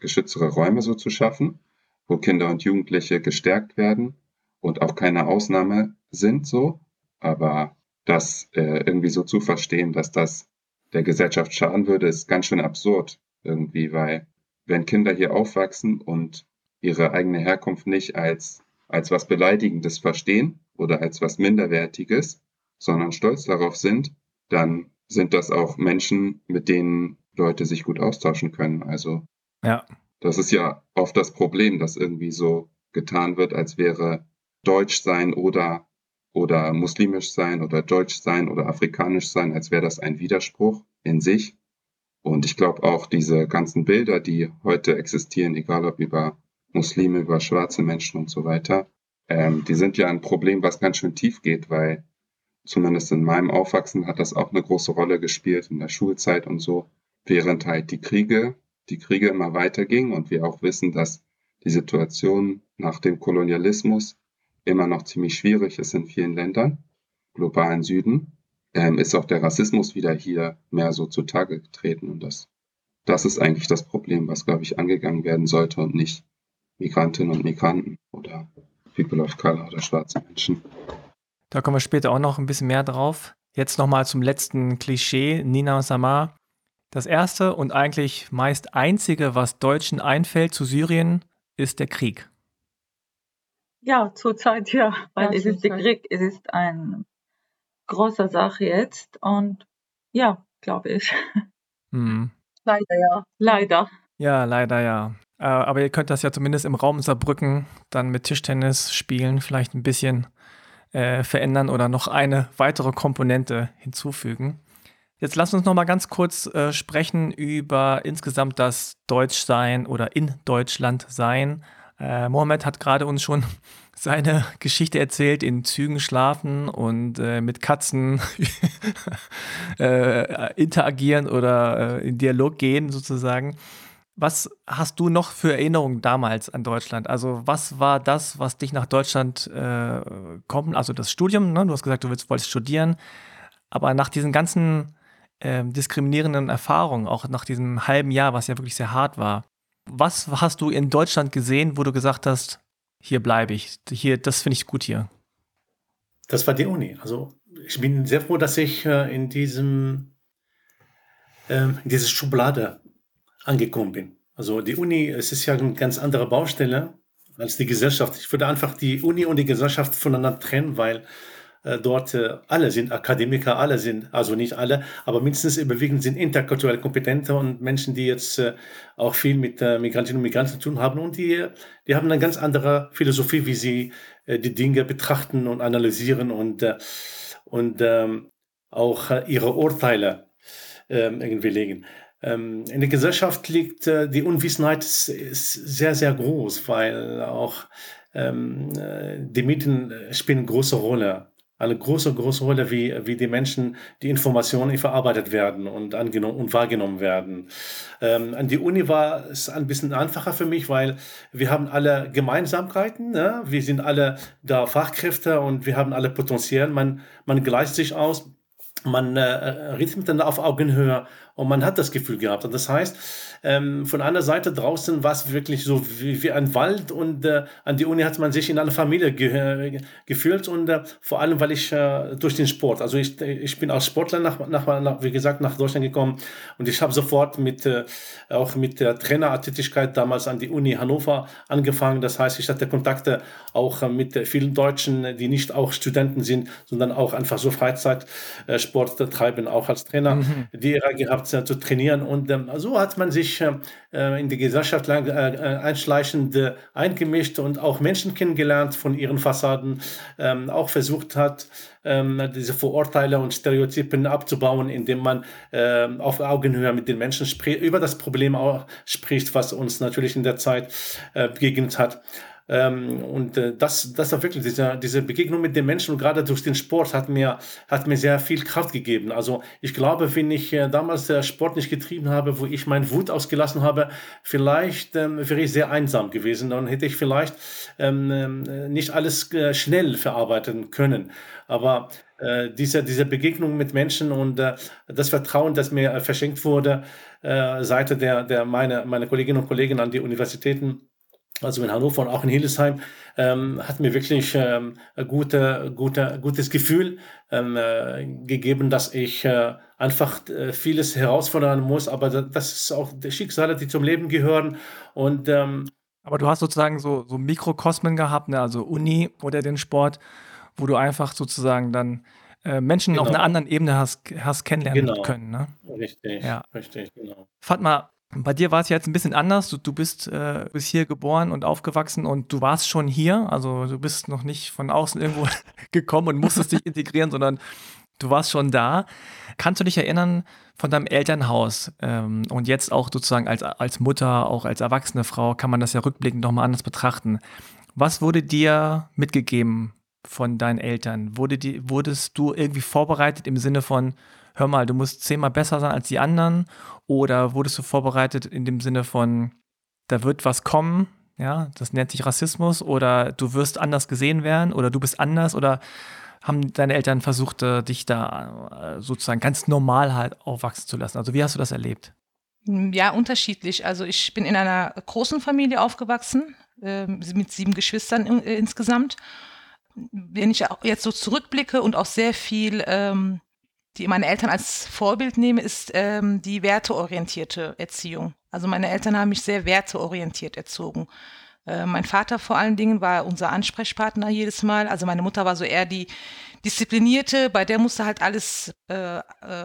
geschütztere Räume so zu schaffen, wo Kinder und Jugendliche gestärkt werden und auch keine Ausnahme sind so. Aber das äh, irgendwie so zu verstehen, dass das der Gesellschaft schaden würde, ist ganz schön absurd irgendwie, weil wenn Kinder hier aufwachsen und ihre eigene Herkunft nicht als, als was Beleidigendes verstehen oder als was Minderwertiges, sondern stolz darauf sind, dann sind das auch Menschen, mit denen Leute sich gut austauschen können. Also ja. das ist ja oft das Problem, dass irgendwie so getan wird, als wäre Deutsch sein oder oder muslimisch sein oder deutsch sein oder afrikanisch sein, als wäre das ein Widerspruch in sich. Und ich glaube auch diese ganzen Bilder, die heute existieren, egal ob über Muslime, über schwarze Menschen und so weiter, ähm, die sind ja ein Problem, was ganz schön tief geht, weil zumindest in meinem Aufwachsen hat das auch eine große Rolle gespielt in der Schulzeit und so, während halt die Kriege, die Kriege immer weitergingen und wir auch wissen, dass die Situation nach dem Kolonialismus immer noch ziemlich schwierig ist in vielen Ländern, globalen Süden, ähm, ist auch der Rassismus wieder hier mehr so zutage getreten. Und das, das ist eigentlich das Problem, was, glaube ich, angegangen werden sollte und nicht Migrantinnen und Migranten oder People of Color oder schwarze Menschen. Da kommen wir später auch noch ein bisschen mehr drauf. Jetzt nochmal zum letzten Klischee, Nina Samar. Das erste und eigentlich meist einzige, was Deutschen einfällt zu Syrien, ist der Krieg. Ja, zurzeit ja, weil ja, es ist der Krieg, es ist eine große Sache jetzt und ja, glaube ich. Hm. Leider ja. Leider. Ja, leider ja. Äh, aber ihr könnt das ja zumindest im Raum Saarbrücken dann mit Tischtennis spielen, vielleicht ein bisschen äh, verändern oder noch eine weitere Komponente hinzufügen. Jetzt lasst uns noch mal ganz kurz äh, sprechen über insgesamt das Deutschsein oder in Deutschland sein. Äh, Mohammed hat gerade uns schon seine Geschichte erzählt, in Zügen schlafen und äh, mit Katzen äh, interagieren oder äh, in Dialog gehen sozusagen. Was hast du noch für Erinnerungen damals an Deutschland? Also was war das, was dich nach Deutschland äh, kommen? Also das Studium, ne? du hast gesagt, du willst, wolltest studieren, aber nach diesen ganzen äh, diskriminierenden Erfahrungen, auch nach diesem halben Jahr, was ja wirklich sehr hart war, was hast du in Deutschland gesehen, wo du gesagt hast, hier bleibe ich, hier, das finde ich gut hier? Das war die Uni. Also ich bin sehr froh, dass ich äh, in diesem äh, diese Schublade angekommen bin. Also die Uni, es ist ja eine ganz andere Baustelle als die Gesellschaft. Ich würde einfach die Uni und die Gesellschaft voneinander trennen, weil dort äh, alle sind Akademiker, alle sind, also nicht alle, aber mindestens überwiegend sind interkulturell kompetente und Menschen, die jetzt äh, auch viel mit äh, Migrantinnen und Migranten zu tun haben und die, die haben eine ganz andere Philosophie, wie sie äh, die Dinge betrachten und analysieren und, äh, und ähm, auch äh, ihre Urteile ähm, irgendwie legen. Ähm, in der Gesellschaft liegt äh, die Unwissenheit sehr, sehr groß, weil auch äh, die Medien spielen eine große Rolle eine große, große Rolle, wie, wie die Menschen, die Informationen verarbeitet werden und angenommen und wahrgenommen werden. Ähm, an die Uni war es ein bisschen einfacher für mich, weil wir haben alle Gemeinsamkeiten. Ne? Wir sind alle da Fachkräfte und wir haben alle Potenzial. Man, man gleicht sich aus. Man äh, redet miteinander auf Augenhöhe und man hat das Gefühl gehabt. Und das heißt, ähm, von einer Seite draußen war es wirklich so wie, wie ein Wald und äh, an die Uni hat man sich in einer Familie ge gefühlt und äh, vor allem, weil ich äh, durch den Sport, also ich, ich bin als Sportler nach, nach, nach wie gesagt nach Deutschland gekommen und ich habe sofort mit äh, auch mit der Trainertätigkeit damals an die Uni Hannover angefangen. Das heißt, ich hatte Kontakte auch äh, mit vielen Deutschen, die nicht auch Studenten sind, sondern auch einfach so Freizeitsport treiben, auch als Trainer mhm. die Ära gehabt zu trainieren und ähm, so hat man sich sich äh, in die Gesellschaft lang, äh, äh, einschleichend äh, eingemischt und auch Menschen kennengelernt von ihren Fassaden, ähm, auch versucht hat, ähm, diese Vorurteile und Stereotypen abzubauen, indem man äh, auf Augenhöhe mit den Menschen über das Problem auch spricht, was uns natürlich in der Zeit begegnet hat. Ähm, und äh, das, das war wirklich diese, diese Begegnung mit den Menschen und gerade durch den Sport hat mir, hat mir sehr viel Kraft gegeben. Also ich glaube, wenn ich äh, damals der Sport nicht getrieben habe, wo ich meinen Wut ausgelassen habe, vielleicht ähm, wäre ich sehr einsam gewesen. Dann hätte ich vielleicht ähm, äh, nicht alles äh, schnell verarbeiten können. Aber äh, diese, diese Begegnung mit Menschen und äh, das Vertrauen, das mir verschenkt wurde, Seite der, der meine, meine Kolleginnen und Kollegen an die Universitäten, also in Hannover und auch in Hildesheim, ähm, hat mir wirklich ähm, ein gute, gute, gutes Gefühl ähm, äh, gegeben, dass ich äh, einfach äh, vieles herausfordern muss, aber das ist auch die Schicksale, die zum Leben gehören und ähm, aber du hast sozusagen so, so Mikrokosmen gehabt, ne? also Uni oder den Sport, wo du einfach sozusagen dann äh, Menschen genau. auf einer anderen Ebene hast, hast kennenlernen genau. können. Ne? Richtig, ja. richtig, genau. Fatma, bei dir war es jetzt ein bisschen anders. Du, du bist, äh, bist hier geboren und aufgewachsen und du warst schon hier. Also du bist noch nicht von außen irgendwo gekommen und musstest dich integrieren, sondern du warst schon da. Kannst du dich erinnern von deinem Elternhaus ähm, und jetzt auch sozusagen als, als Mutter, auch als erwachsene Frau, kann man das ja rückblickend nochmal anders betrachten. Was wurde dir mitgegeben von deinen Eltern? Wurde die, wurdest du irgendwie vorbereitet im Sinne von, hör mal, du musst zehnmal besser sein als die anderen? Oder wurdest du vorbereitet in dem Sinne von, da wird was kommen, ja, das nennt sich Rassismus, oder du wirst anders gesehen werden, oder du bist anders, oder haben deine Eltern versucht, äh, dich da äh, sozusagen ganz normal halt aufwachsen zu lassen? Also wie hast du das erlebt? Ja, unterschiedlich. Also ich bin in einer großen Familie aufgewachsen, äh, mit sieben Geschwistern in, äh, insgesamt. Wenn ich jetzt so zurückblicke und auch sehr viel ähm, die meine Eltern als Vorbild nehme, ist ähm, die werteorientierte Erziehung. Also meine Eltern haben mich sehr werteorientiert erzogen. Äh, mein Vater vor allen Dingen war unser Ansprechpartner jedes Mal. Also meine Mutter war so eher die disziplinierte, bei der musste halt alles äh, äh,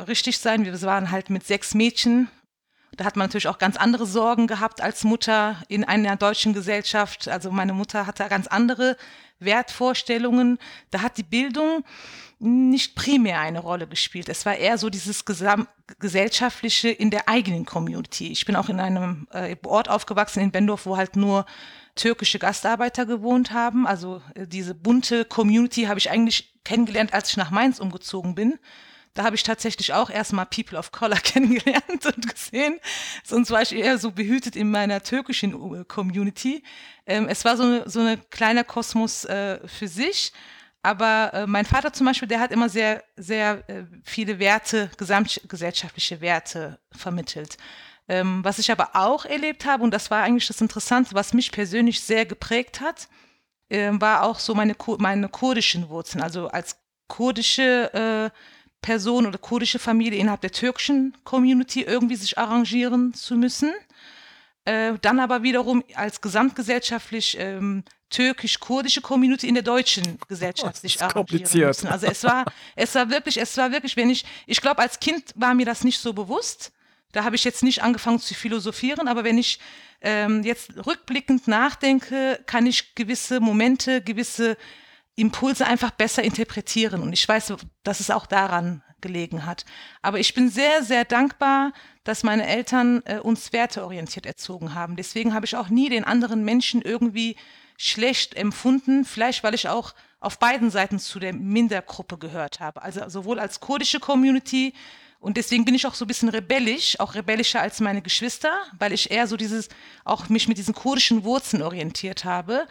richtig sein. Wir waren halt mit sechs Mädchen. Da hat man natürlich auch ganz andere Sorgen gehabt als Mutter in einer deutschen Gesellschaft. Also meine Mutter hatte ganz andere Wertvorstellungen. Da hat die Bildung nicht primär eine Rolle gespielt. Es war eher so dieses gesellschaftliche in der eigenen Community. Ich bin auch in einem äh, Ort aufgewachsen in Bendorf, wo halt nur türkische Gastarbeiter gewohnt haben. Also äh, diese bunte Community habe ich eigentlich kennengelernt, als ich nach Mainz umgezogen bin. Da habe ich tatsächlich auch erstmal People of Color kennengelernt und gesehen. Sonst war ich eher so behütet in meiner türkischen äh, Community. Ähm, es war so, so ein kleiner Kosmos äh, für sich. Aber äh, mein Vater zum Beispiel, der hat immer sehr, sehr äh, viele Werte, gesamtgesellschaftliche Werte vermittelt. Ähm, was ich aber auch erlebt habe, und das war eigentlich das Interessante, was mich persönlich sehr geprägt hat, äh, war auch so meine, meine kurdischen Wurzeln. Also als kurdische äh, Person oder kurdische Familie innerhalb der türkischen Community irgendwie sich arrangieren zu müssen. Äh, dann aber wiederum als gesamtgesellschaftlich ähm, türkisch-kurdische Community in der deutschen Gesellschaft sich arrangieren müssen. Also es war, es war wirklich, es war wirklich, wenn ich, ich glaube, als Kind war mir das nicht so bewusst. Da habe ich jetzt nicht angefangen zu philosophieren, aber wenn ich ähm, jetzt rückblickend nachdenke, kann ich gewisse Momente, gewisse Impulse einfach besser interpretieren. Und ich weiß, dass es auch daran gelegen hat. Aber ich bin sehr, sehr dankbar, dass meine Eltern äh, uns werteorientiert erzogen haben. Deswegen habe ich auch nie den anderen Menschen irgendwie schlecht empfunden. Vielleicht, weil ich auch auf beiden Seiten zu der Mindergruppe gehört habe. Also sowohl als kurdische Community und deswegen bin ich auch so ein bisschen rebellisch, auch rebellischer als meine Geschwister, weil ich eher so dieses, auch mich mit diesen kurdischen Wurzeln orientiert habe.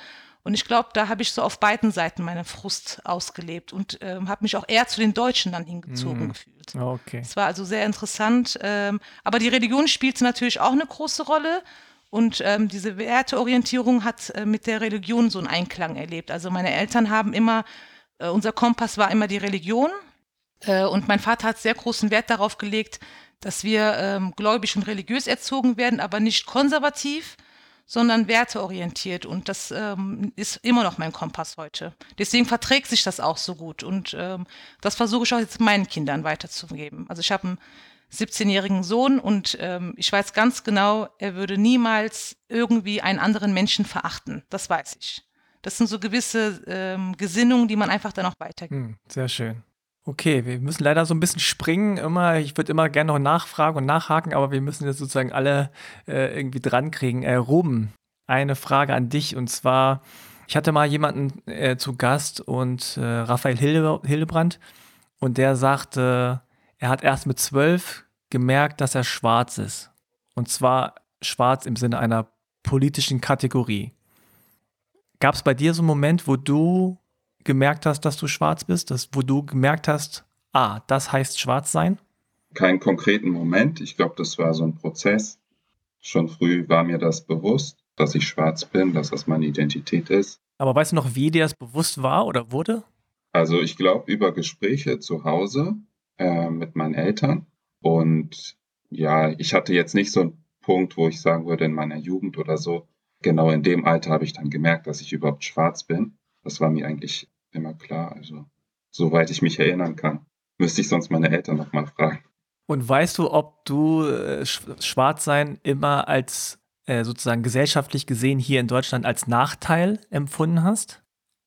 Und ich glaube, da habe ich so auf beiden Seiten meine Frust ausgelebt und ähm, habe mich auch eher zu den Deutschen dann hingezogen mm. gefühlt. Okay. Es war also sehr interessant. Ähm, aber die Religion spielte natürlich auch eine große Rolle. Und ähm, diese Werteorientierung hat äh, mit der Religion so einen Einklang erlebt. Also meine Eltern haben immer, äh, unser Kompass war immer die Religion. Äh, und mein Vater hat sehr großen Wert darauf gelegt, dass wir ähm, gläubig und religiös erzogen werden, aber nicht konservativ, sondern werteorientiert. Und das ähm, ist immer noch mein Kompass heute. Deswegen verträgt sich das auch so gut. Und ähm, das versuche ich auch jetzt meinen Kindern weiterzugeben. Also ich habe einen 17-jährigen Sohn und ähm, ich weiß ganz genau, er würde niemals irgendwie einen anderen Menschen verachten. Das weiß ich. Das sind so gewisse ähm, Gesinnungen, die man einfach dann auch weitergibt. Hm, sehr schön. Okay, wir müssen leider so ein bisschen springen. Immer, ich würde immer gerne noch nachfragen und nachhaken, aber wir müssen jetzt sozusagen alle äh, irgendwie drankriegen. Äh, Ruben, eine Frage an dich und zwar, ich hatte mal jemanden äh, zu Gast und äh, Raphael Hilde, Hildebrand und der sagte, er hat erst mit zwölf gemerkt, dass er schwarz ist. Und zwar schwarz im Sinne einer politischen Kategorie. Gab es bei dir so einen Moment, wo du gemerkt hast, dass du schwarz bist? Das, wo du gemerkt hast, ah, das heißt schwarz sein? Keinen konkreten Moment. Ich glaube, das war so ein Prozess. Schon früh war mir das bewusst, dass ich schwarz bin, dass das meine Identität ist. Aber weißt du noch, wie dir das bewusst war oder wurde? Also ich glaube über Gespräche zu Hause äh, mit meinen Eltern. Und ja, ich hatte jetzt nicht so einen Punkt, wo ich sagen würde, in meiner Jugend oder so, genau in dem Alter habe ich dann gemerkt, dass ich überhaupt schwarz bin. Das war mir eigentlich immer klar. Also, soweit ich mich erinnern kann. Müsste ich sonst meine Eltern nochmal fragen. Und weißt du, ob du äh, Schwarzsein immer als äh, sozusagen gesellschaftlich gesehen hier in Deutschland als Nachteil empfunden hast?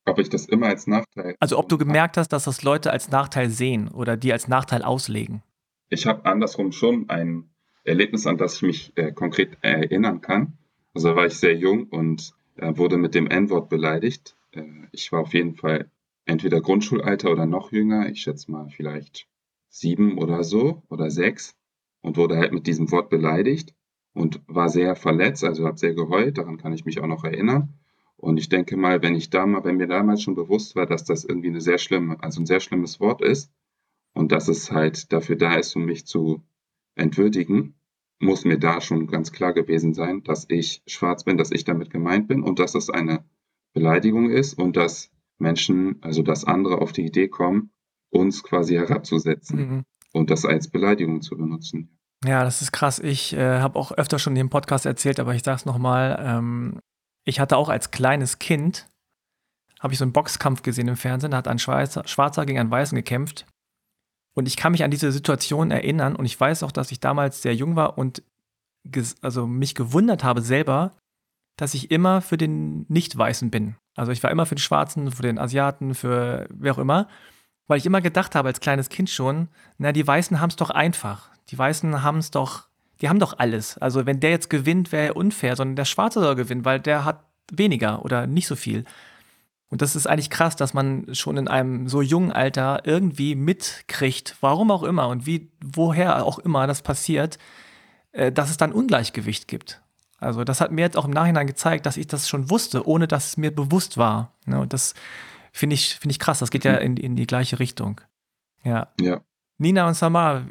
Ob ich das immer als Nachteil. Also ob du gemerkt hast, dass das Leute als Nachteil sehen oder die als Nachteil auslegen? Ich habe andersrum schon ein Erlebnis, an das ich mich äh, konkret erinnern kann. Also war ich sehr jung und äh, wurde mit dem N-Wort beleidigt. Äh, ich war auf jeden Fall entweder Grundschulalter oder noch jünger, ich schätze mal vielleicht sieben oder so oder sechs und wurde halt mit diesem Wort beleidigt und war sehr verletzt, also habe sehr geheult, daran kann ich mich auch noch erinnern. Und ich denke mal, wenn ich da mal, wenn mir damals schon bewusst war, dass das irgendwie eine sehr schlimme, also ein sehr schlimmes Wort ist und dass es halt dafür da ist, um mich zu entwürdigen, muss mir da schon ganz klar gewesen sein, dass ich schwarz bin, dass ich damit gemeint bin und dass es eine Beleidigung ist und dass Menschen, also dass andere auf die Idee kommen, uns quasi herabzusetzen mhm. und das als Beleidigung zu benutzen. Ja, das ist krass. Ich äh, habe auch öfter schon im Podcast erzählt, aber ich sage es nochmal. Ähm, ich hatte auch als kleines Kind, habe ich so einen Boxkampf gesehen im Fernsehen, da hat ein Schwarzer, Schwarzer gegen einen Weißen gekämpft. Und ich kann mich an diese Situation erinnern und ich weiß auch, dass ich damals sehr jung war und also mich gewundert habe selber, dass ich immer für den Nicht-Weißen bin. Also ich war immer für die Schwarzen, für den Asiaten, für wer auch immer, weil ich immer gedacht habe als kleines Kind schon, na, die Weißen haben es doch einfach. Die Weißen haben es doch, die haben doch alles. Also wenn der jetzt gewinnt, wäre er unfair, sondern der Schwarze soll gewinnen, weil der hat weniger oder nicht so viel. Und das ist eigentlich krass, dass man schon in einem so jungen Alter irgendwie mitkriegt, warum auch immer und wie, woher auch immer das passiert, äh, dass es dann Ungleichgewicht gibt. Also das hat mir jetzt auch im Nachhinein gezeigt, dass ich das schon wusste, ohne dass es mir bewusst war. Ne? Und das finde ich, finde ich krass. Das geht ja in, in die gleiche Richtung. Ja. ja. Nina und Samar,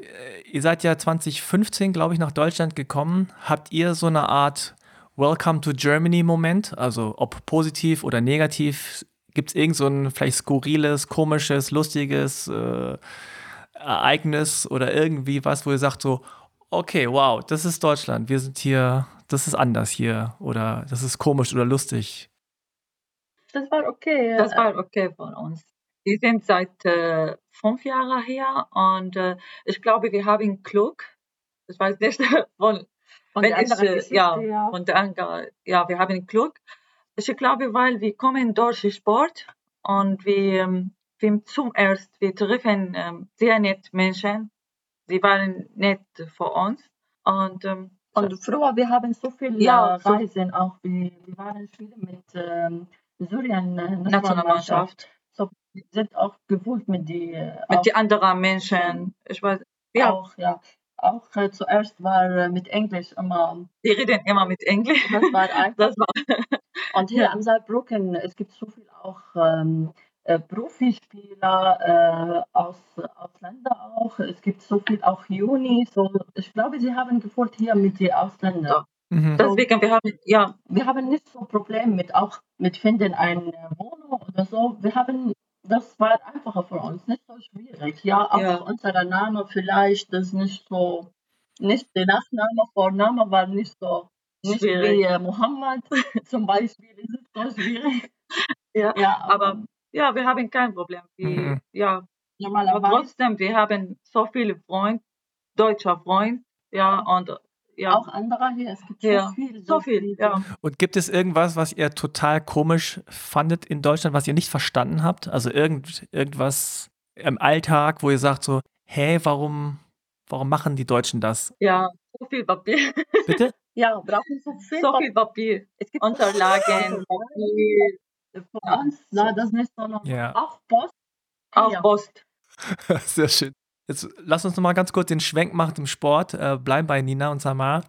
ihr seid ja 2015, glaube ich, nach Deutschland gekommen. Habt ihr so eine Art Welcome to Germany Moment? Also ob positiv oder negativ? Gibt es irgend so ein vielleicht skurriles, komisches, lustiges äh, Ereignis oder irgendwie was, wo ihr sagt so, okay, wow, das ist Deutschland. Wir sind hier das ist anders hier oder das ist komisch oder lustig? Das war okay. Das war okay für uns. Wir sind seit äh, fünf Jahren hier und äh, ich glaube, wir haben Glück. Ich weiß nicht, von, von wenn ich, äh, Geschichte, ja, ja. von der anderen, ja, wir haben Glück. Ich glaube, weil wir kommen durch den Sport und wir, ähm, wir zum erst, wir treffen ähm, sehr nett Menschen. Sie waren nett für uns und ähm, Und früher, wir haben so viele Ja, Reisen auch. Wir, wir waren Spiele mit ähm, Syrien äh. So, wir sind auch gewohnt mit die äh, mit auch, den anderen Menschen. Ich weiß, ja, auch ja. Auch äh, zuerst war äh, mit Englisch immer, die reden immer mit Englisch. das war einfach. Das war, Und hier Ja. am Saarbrücken, es gibt so viel auch ähm, äh, Profispieler äh, aus Ausländer auch. Es gibt so viel auch Juni. So, ich glaube, sie haben gewollt hier mit den Ausländern. Mhm. deswegen, wir haben, ja, Wir haben nicht so Probleme mit auch mit finden eine Wohnung oder so. Wir haben das war einfacher für uns, nicht so schwierig. Ja, auch Ja. unser Name vielleicht ist nicht so, nicht der Nachname, Vorname war nicht so, nicht Schwierig. wie äh, Mohammed zum Beispiel, ist es so schwierig. Ja, ja aber ja, wir haben kein Problem. Wir, Mhm. Ja, aber normalerweise trotzdem, wir haben so viele Freunde, deutscher Freund, ja, und ja, auch andere hier, es gibt Ja, so viel. so viel, ja. Und gibt es irgendwas, was ihr total komisch fandet in Deutschland, was ihr nicht verstanden habt? Also irgend, irgendwas im Alltag, wo ihr sagt so, hä, warum, warum machen die Deutschen das? Ja, so viel Papier, Bitte? Ja, brauchen so viel. so viel Papier, Es gibt so viele Unterlagen, Papier, Für uns, na, das ist nicht so normal. Ja. Auch Post. auch Ja. Post. Sehr schön. Jetzt lass uns noch mal ganz kurz den Schwenk machen zum Sport. Äh, bleiben bei Nina und Samar.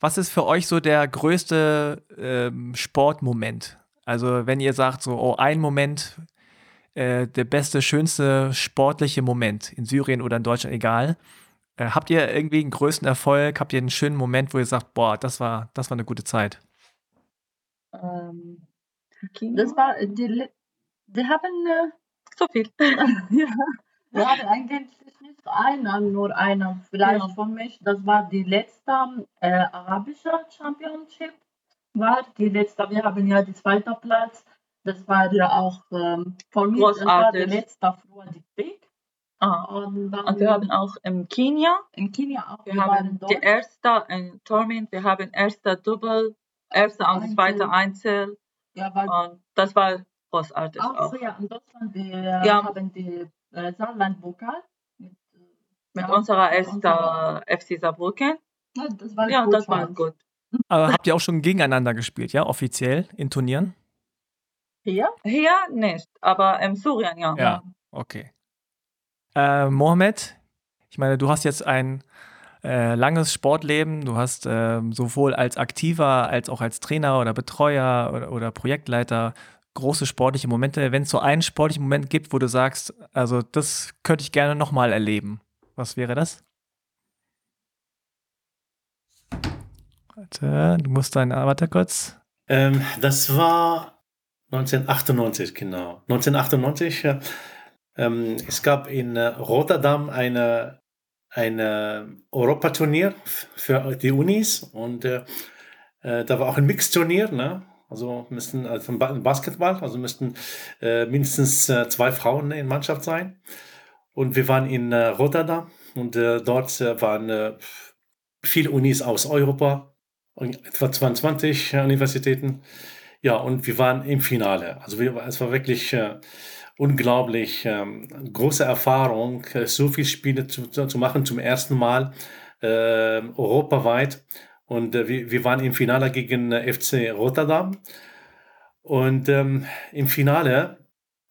Was ist für euch so der größte ähm, Sportmoment? Also wenn ihr sagt, so, oh, ein Moment, äh, der beste, schönste sportliche Moment in Syrien oder in Deutschland, egal. Äh, habt ihr irgendwie einen größten Erfolg? Habt ihr einen schönen Moment, wo ihr sagt, boah, das war, das war eine gute Zeit? Ähm, Kino. das war die, le- wir haben äh, so viel. ja, wir haben eigentlich nicht einer, nur einer. Vielleicht Ja. für mich, das war die letzte äh, arabische Championship. War die letzte, wir haben ja die zweite Platz. Das war ja auch ähm, für mich, das war die Großartig. letzte früher die Krieg. Ah. Und, dann Und wir haben auch im Kenia, in Kenia auch, wir wir haben die erste in Tournament, wir haben erste Double, erste und zweite Einzel Ja, war und das war großartig auch auch. früher in Deutschland, wir Ja. haben die äh, Saarland-Pokal. Mit, äh, Mit ja, unserer ersten unserer- FC Saarbrücken. Ja, das war Ja, gut das war gut. Aber habt ihr auch schon gegeneinander gespielt, ja, offiziell in Turnieren? Hier? Hier nicht, aber im Syrien ja. Ja. Okay. Äh, Mohamed, ich meine, du hast jetzt ein äh, langes Sportleben. Du hast ähm, sowohl als Aktiver als auch als Trainer oder Betreuer oder, oder Projektleiter große sportliche Momente. Wenn es so einen sportlichen Moment gibt, wo du sagst, also das könnte ich gerne nochmal erleben, was wäre das? Warte, du musst deinen, warte kurz. Ähm, das war 1998, genau. 1998. Äh, ähm, es gab in äh, Rotterdam eine, eine Europaturnier f- für die Unis und äh, äh, da war auch ein Mixturnier, ne? Also müssten also ein Ba- ein Basketball, also müssten äh, mindestens äh, zwei Frauen in Mannschaft sein. Und wir waren in äh, Rotterdam und äh, dort äh, waren äh, viele Unis aus Europa, etwa 22 Universitäten. Ja, und wir waren im Finale. Also wir, es war wirklich äh, unglaublich ähm, große Erfahrung, äh, so viele Spiele zu, zu machen zum ersten Mal äh, europaweit. Und äh, wir, wir waren im Finale gegen äh, FC Rotterdam. Und ähm, im Finale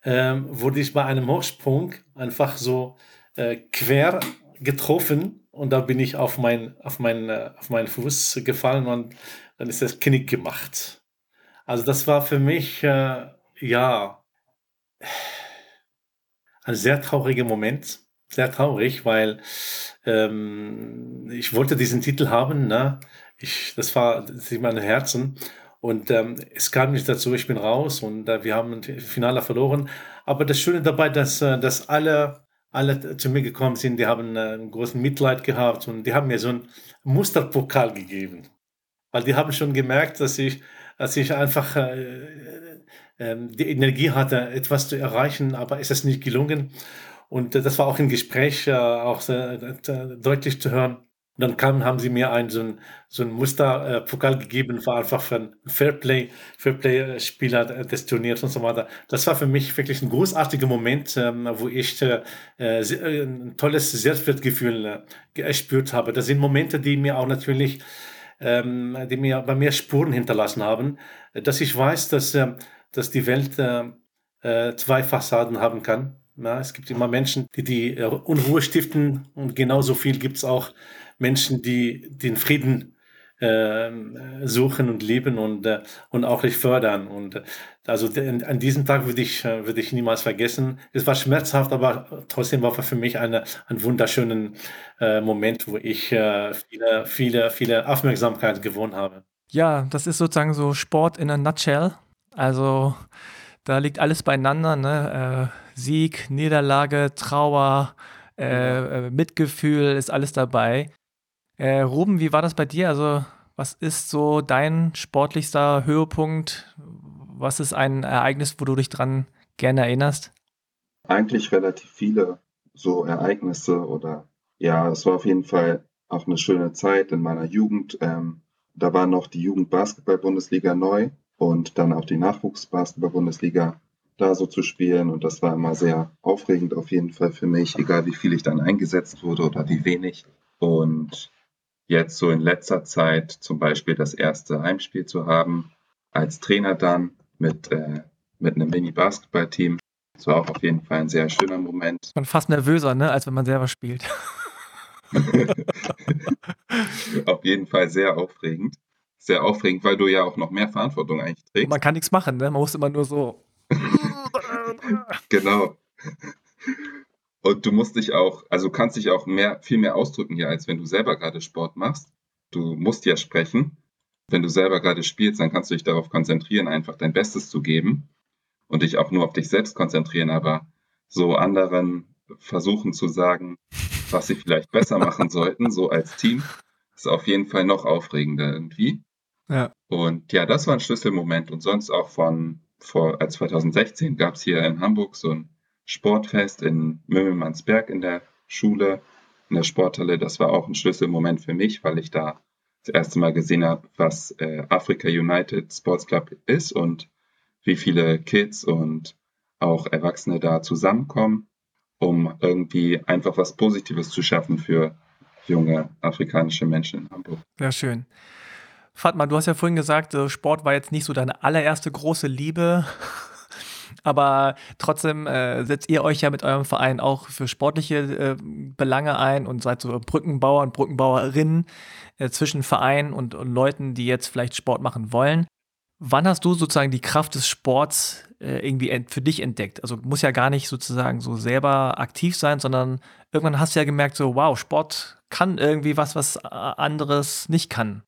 ähm, wurde ich bei einem Hochsprung einfach so äh, quer getroffen und da bin ich auf, mein, auf, mein, äh, auf meinen Fuß gefallen und dann ist das Knick gemacht. Also das war für mich, ja, ein sehr trauriger Moment. Sehr traurig, weil ähm, ich wollte diesen Titel haben. Ne? Ich, das war das ist mein Herzen. Und ähm, es kam nicht dazu, ich bin raus und äh, wir haben im Finale verloren. Aber das Schöne dabei, dass, äh, dass alle, alle zu mir gekommen sind, die haben äh, einen großen Mitleid gehabt und die haben mir so einen Musterpokal gegeben. weil die haben schon gemerkt, dass ich, dass ich einfach äh, äh, die Energie hatte, etwas zu erreichen, aber ist es nicht gelungen. Und äh, das war auch im Gespräch äh, auch deutlich zu hören. Und dann kam, haben sie mir ein, so ein, so ein Musterpokal gegeben, war einfach für ein Fairplay, Fairplay-Spieler des Turniers und so weiter. Das war für mich wirklich ein großartiger Moment, ähm, wo ich äh, äh, ein tolles Selbstwertgefühl äh, gespürt habe. Das sind Momente, die mir auch natürlich, ähm, die mir bei mir Spuren hinterlassen haben, dass ich weiß, dass, äh, dass die Welt äh, äh, zwei Fassaden haben kann. Ja, es gibt immer Menschen, die die äh, Unruhe stiften und genauso viel gibt es auch Menschen, die den Frieden äh, suchen und lieben und, äh, und auch nicht fördern. Und äh, also an diesem Tag würde ich, würde ich niemals vergessen. Es war schmerzhaft, aber trotzdem war für mich eine, ein wunderschönen äh, Moment, wo ich viele, viele, viele Aufmerksamkeit gewonnen habe. Ja, das ist sozusagen so Sport in a nutshell. Also da liegt alles beieinander, ne? Äh, Sieg, Niederlage, Trauer, äh, äh, Mitgefühl, ist alles dabei. Äh, Ruben, wie war das bei dir? Also, was ist so dein sportlichster Höhepunkt? Was ist ein Ereignis, wo du dich dran gerne erinnerst? Eigentlich relativ viele so Ereignisse oder ja, es war auf jeden Fall auch eine schöne Zeit in meiner Jugend. Ähm, da war noch die Jugendbasketball-Bundesliga neu und dann auch die Nachwuchsbasketball-Bundesliga da so zu spielen. Und das war immer sehr aufregend auf jeden Fall für mich, egal wie viel ich dann eingesetzt wurde oder wie wenig. Und jetzt so in letzter Zeit zum Beispiel das erste Heimspiel zu haben, als Trainer dann mit, äh, mit einem Mini-Basketball-Team. Das war auch auf jeden Fall ein sehr schöner Moment. Man fast nervöser, ne, als wenn man selber spielt. auf jeden Fall sehr aufregend. Sehr aufregend, weil du ja auch noch mehr Verantwortung eigentlich trägst. Man kann nichts machen, ne? Man muss immer nur so. genau. Und du musst dich auch, also kannst dich auch mehr, viel mehr ausdrücken hier, als wenn du selber gerade Sport machst. Du musst ja sprechen. Wenn du selber gerade spielst, dann kannst du dich darauf konzentrieren, einfach dein Bestes zu geben und dich auch nur auf dich selbst konzentrieren, aber so anderen versuchen zu sagen, was sie vielleicht besser machen sollten, so als Team, ist auf jeden Fall noch aufregender irgendwie. Ja. Und ja, das war ein Schlüsselmoment und sonst auch von vor 2016 gab es hier in Hamburg so ein Sportfest in Mümmelmannsberg in der Schule, in der Sporthalle. Das war auch ein Schlüsselmoment für mich, weil ich da das erste Mal gesehen habe, was äh, Africa United Sports Club ist und wie viele Kids und auch Erwachsene da zusammenkommen, um irgendwie einfach was Positives zu schaffen für junge afrikanische Menschen in Hamburg. Sehr schön. Fatma, du hast ja vorhin gesagt, Sport war jetzt nicht so deine allererste große Liebe. Aber trotzdem äh, setzt ihr euch ja mit eurem Verein auch für sportliche äh, Belange ein und seid so Brückenbauer und Brückenbauerinnen äh, zwischen Verein und, und Leuten, die jetzt vielleicht Sport machen wollen. Wann hast du sozusagen die Kraft des Sports äh, irgendwie für dich entdeckt? Also muss ja gar nicht sozusagen so selber aktiv sein, sondern irgendwann hast du ja gemerkt, so wow, Sport kann irgendwie was, was anderes nicht kann.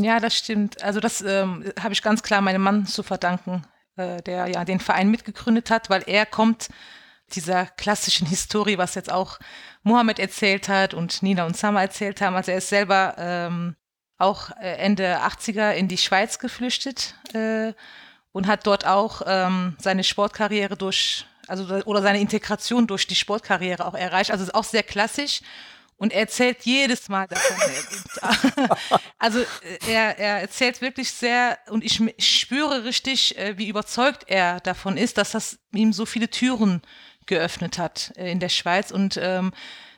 Ja, das stimmt. Also das ähm, habe ich ganz klar meinem Mann zu verdanken. Äh, der ja den Verein mitgegründet hat, weil er kommt dieser klassischen Historie, was jetzt auch Mohammed erzählt hat und Nina und Sama erzählt haben. Also er ist selber ähm, auch äh, Ende 80er in die Schweiz geflüchtet äh, und hat dort auch ähm, seine Sportkarriere durch, also oder seine Integration durch die Sportkarriere auch erreicht. Also ist auch sehr klassisch und er erzählt jedes Mal davon. also äh, er, er erzählt wirklich sehr und ich, ich spüre richtig, äh, wie überzeugt er davon ist, dass das ihm so viele Türen geöffnet hat äh, in der Schweiz und ähm,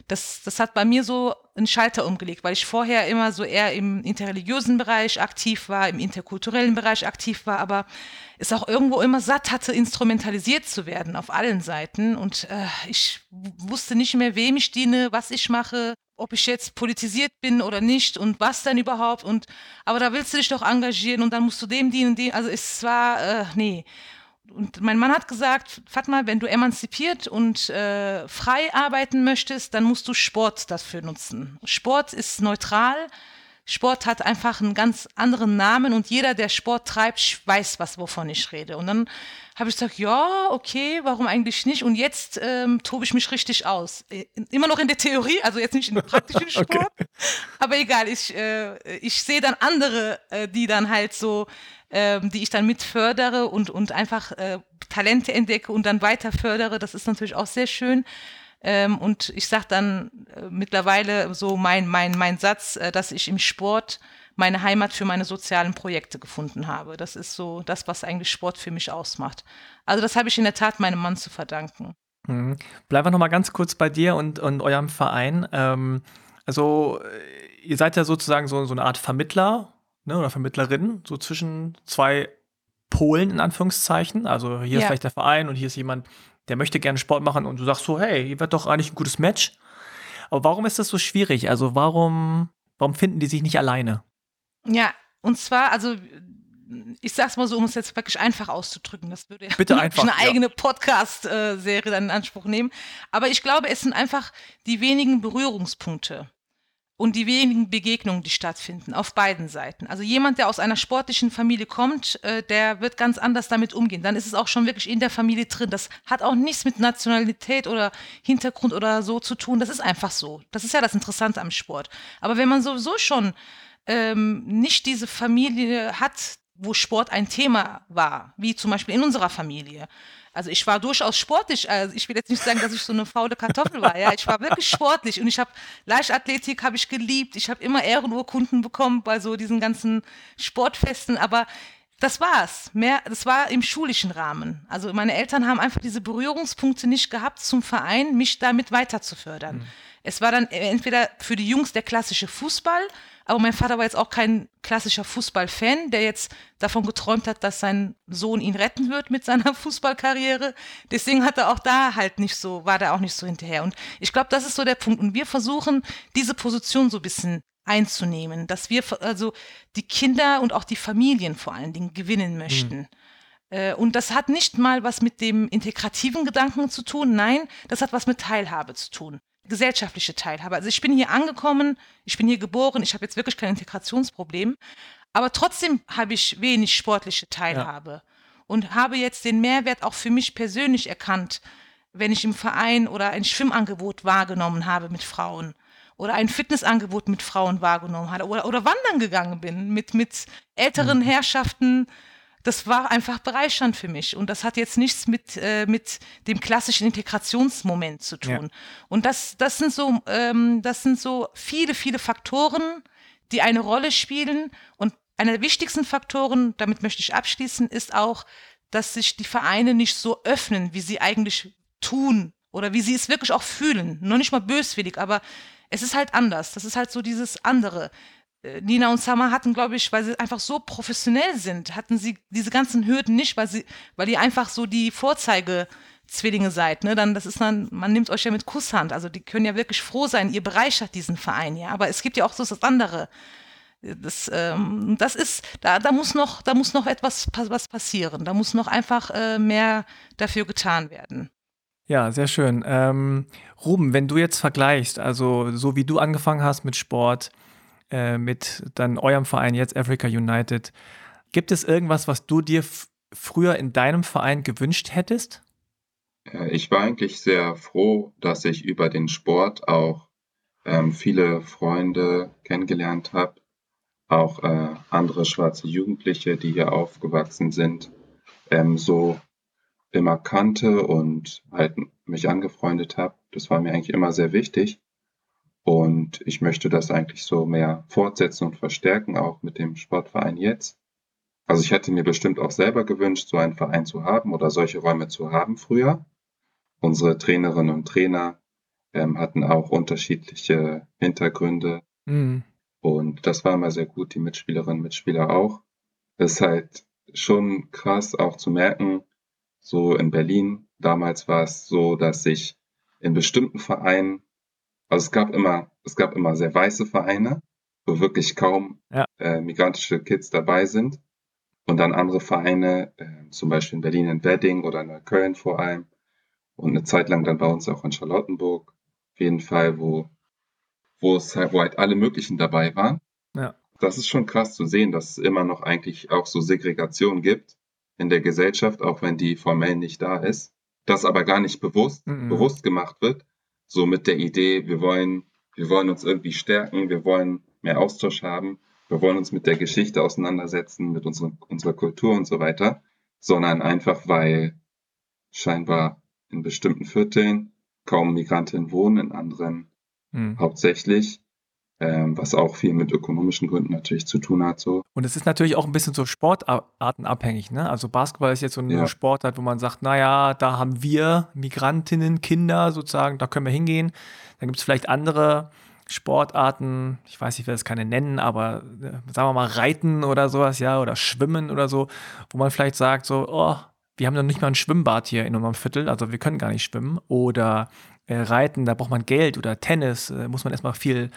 das, das hat bei mir so einen Schalter umgelegt, weil ich vorher immer so eher im interreligiösen Bereich aktiv war, im interkulturellen Bereich aktiv war, aber es auch irgendwo immer satt hatte, instrumentalisiert zu werden auf allen Seiten. Und äh, ich wusste nicht mehr, wem ich diene, was ich mache, ob ich jetzt politisiert bin oder nicht und was dann überhaupt. Und aber da willst du dich doch engagieren und dann musst du dem dienen, dem. Also es war, äh, nee und mein Mann hat gesagt, Fatma, wenn du emanzipiert und äh, frei arbeiten möchtest, dann musst du Sport dafür nutzen. Sport ist neutral. Sport hat einfach einen ganz anderen Namen und jeder, der Sport treibt, weiß, was wovon ich rede. Und dann habe ich gesagt, ja, okay, warum eigentlich nicht? Und jetzt ähm, tobe ich mich richtig aus. Immer noch in der Theorie, also jetzt nicht im praktischen Sport, okay. aber egal, ich, äh, ich sehe dann andere, äh, die dann halt so, äh, die ich dann mit fördere und, und einfach äh, Talente entdecke und dann weiter fördere. Das ist natürlich auch sehr schön. Ähm, und ich sage dann äh, mittlerweile so mein, mein, mein Satz, äh, dass ich im Sport meine Heimat für meine sozialen Projekte gefunden habe. Das ist so das, was eigentlich Sport für mich ausmacht. Also das habe ich in der Tat meinem Mann zu verdanken. Mhm. Bleiben wir noch mal ganz kurz bei dir und, und eurem Verein. Ähm, also äh, ihr seid ja sozusagen so, so eine Art Vermittler ne, oder Vermittlerin, so zwischen zwei Polen in Anführungszeichen. Also hier ja. ist vielleicht der Verein und hier ist jemand, der möchte gerne Sport machen und du sagst so, hey, ihr werdet doch eigentlich ein gutes Match. Aber warum ist das so schwierig? Also warum, warum finden die sich nicht alleine? Ja, und zwar, also ich sag's mal so, um es jetzt wirklich einfach auszudrücken, das würde ja Bitte einfach, eine eigene ja. Podcast-Serie dann in Anspruch nehmen. Aber ich glaube, es sind einfach die wenigen Berührungspunkte und die wenigen Begegnungen, die stattfinden, auf beiden Seiten. Also jemand, der aus einer sportlichen Familie kommt, äh, der wird ganz anders damit umgehen. Dann ist es auch schon wirklich in der Familie drin. Das hat auch nichts mit Nationalität oder Hintergrund oder so zu tun. Das ist einfach so. Das ist ja das Interessante am Sport. Aber wenn man sowieso schon ähm, nicht diese Familie hat, wo Sport ein Thema war, wie zum Beispiel in unserer Familie, also ich war durchaus sportlich. Also ich will jetzt nicht sagen, dass ich so eine faule Kartoffel war. Ja, ich war wirklich sportlich und ich habe Leichtathletik habe ich geliebt. Ich habe immer Ehrenurkunden bekommen bei so diesen ganzen Sportfesten. Aber das war's. Mehr, das war im schulischen Rahmen. Also meine Eltern haben einfach diese Berührungspunkte nicht gehabt zum Verein, mich damit weiter zu fördern. Mhm. Es war dann entweder für die Jungs der klassische Fußball aber mein Vater war jetzt auch kein klassischer Fußballfan, der jetzt davon geträumt hat, dass sein Sohn ihn retten wird mit seiner Fußballkarriere. Deswegen hat er auch da halt nicht so, war der auch nicht so hinterher. Und ich glaube, das ist so der Punkt. Und wir versuchen, diese Position so ein bisschen einzunehmen, dass wir also die Kinder und auch die Familien vor allen Dingen gewinnen möchten. Mhm. Und das hat nicht mal was mit dem integrativen Gedanken zu tun, nein, das hat was mit Teilhabe zu tun gesellschaftliche Teilhabe. Also ich bin hier angekommen, ich bin hier geboren, ich habe jetzt wirklich kein Integrationsproblem, aber trotzdem habe ich wenig sportliche Teilhabe ja. und habe jetzt den Mehrwert auch für mich persönlich erkannt, wenn ich im Verein oder ein Schwimmangebot wahrgenommen habe mit Frauen oder ein Fitnessangebot mit Frauen wahrgenommen habe oder, oder wandern gegangen bin mit, mit älteren mhm. Herrschaften, das war einfach bereichernd für mich. Und das hat jetzt nichts mit, äh, mit dem klassischen Integrationsmoment zu tun. Ja. Und das, das, sind so, ähm, das sind so viele, viele Faktoren, die eine Rolle spielen. Und einer der wichtigsten Faktoren, damit möchte ich abschließen, ist auch, dass sich die Vereine nicht so öffnen, wie sie eigentlich tun oder wie sie es wirklich auch fühlen. Noch nicht mal böswillig, aber es ist halt anders. Das ist halt so dieses andere. Nina und Summer hatten, glaube ich, weil sie einfach so professionell sind, hatten sie diese ganzen Hürden nicht, weil sie, weil ihr einfach so die Vorzeigezwillinge seid, ne? Dann, das ist dann, man nimmt euch ja mit Kusshand. Also die können ja wirklich froh sein, ihr bereichert diesen Verein, ja. Aber es gibt ja auch so das andere. Das, ähm, das ist, da, da muss noch, da muss noch etwas was passieren. Da muss noch einfach äh, mehr dafür getan werden. Ja, sehr schön. Ähm, Ruben, wenn du jetzt vergleichst, also so wie du angefangen hast mit Sport, äh, mit dann eurem Verein jetzt Africa United. Gibt es irgendwas, was du dir früher in deinem Verein gewünscht hättest? Äh, ich war eigentlich sehr froh, dass ich über den Sport auch ähm, viele Freunde kennengelernt habe, auch äh, andere schwarze Jugendliche, die hier aufgewachsen sind, ähm, so immer kannte und halt mich angefreundet habe. Das war mir eigentlich immer sehr wichtig. Und ich möchte das eigentlich so mehr fortsetzen und verstärken, auch mit dem Sportverein jetzt. Also ich hätte mir bestimmt auch selber gewünscht, so einen Verein zu haben oder solche Räume zu haben früher. Unsere Trainerinnen und Trainer ähm, hatten auch unterschiedliche Hintergründe. Mhm. Und das war immer sehr gut, die Mitspielerinnen und Mitspieler auch. Es ist halt schon krass auch zu merken, so in Berlin, damals war es so, dass sich in bestimmten Vereinen also es gab immer, es gab immer sehr weiße Vereine, wo wirklich kaum ja. äh, migrantische Kids dabei sind. Und dann andere Vereine, äh, zum Beispiel in Berlin in Wedding oder Neukölln vor allem. Und eine Zeit lang dann bei uns auch in Charlottenburg. Auf jeden Fall, wo, wo es halt, wo halt alle möglichen dabei waren. Ja. Das ist schon krass zu sehen, dass es immer noch eigentlich auch so Segregation gibt in der Gesellschaft, auch wenn die formell nicht da ist. Das aber gar nicht bewusst, mhm. bewusst gemacht wird. So mit der Idee, wir wollen, wir wollen uns irgendwie stärken, wir wollen mehr Austausch haben, wir wollen uns mit der Geschichte auseinandersetzen, mit unserer, unserer Kultur und so weiter, sondern einfach, weil scheinbar in bestimmten Vierteln kaum Migrantinnen wohnen, in anderen mhm. hauptsächlich was auch viel mit ökonomischen Gründen natürlich zu tun hat. So. Und es ist natürlich auch ein bisschen so sportartenabhängig. Ne? Also Basketball ist jetzt so eine ja. Sportart, wo man sagt, naja, da haben wir Migrantinnen, Kinder sozusagen, da können wir hingehen. Dann gibt es vielleicht andere Sportarten, ich weiß nicht, wer das keine nennen, aber äh, sagen wir mal Reiten oder sowas, ja, oder Schwimmen oder so, wo man vielleicht sagt, so, oh, wir haben noch nicht mal ein Schwimmbad hier in unserem Viertel, also wir können gar nicht schwimmen. Oder äh, Reiten, da braucht man Geld oder Tennis, äh, muss man erstmal viel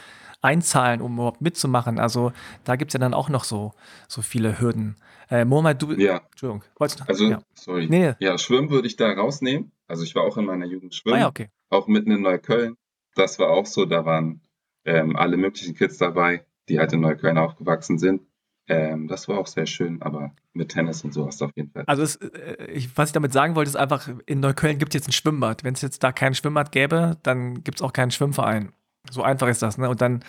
einzahlen, um überhaupt mitzumachen. Also da gibt es ja dann auch noch so, so viele Hürden. Äh, Mohamed, du. Ja. Entschuldigung. Wolltest du, also, ja. sorry. Nee. Ja, Schwimmen würde ich da rausnehmen. Also ich war auch in meiner Jugend schwimmen. Ah, ja, okay. Auch mitten in Neukölln. Das war auch so, da waren ähm, alle möglichen Kids dabei, die halt in Neukölln aufgewachsen sind. Ähm, das war auch sehr schön, aber mit Tennis und sowas auf jeden Fall. Also, es, äh, ich, was ich damit sagen wollte, ist einfach, in Neukölln gibt es jetzt ein Schwimmbad. Wenn es jetzt da kein Schwimmbad gäbe, dann gibt es auch keinen Schwimmverein. So einfach ist das. Ne? Und dann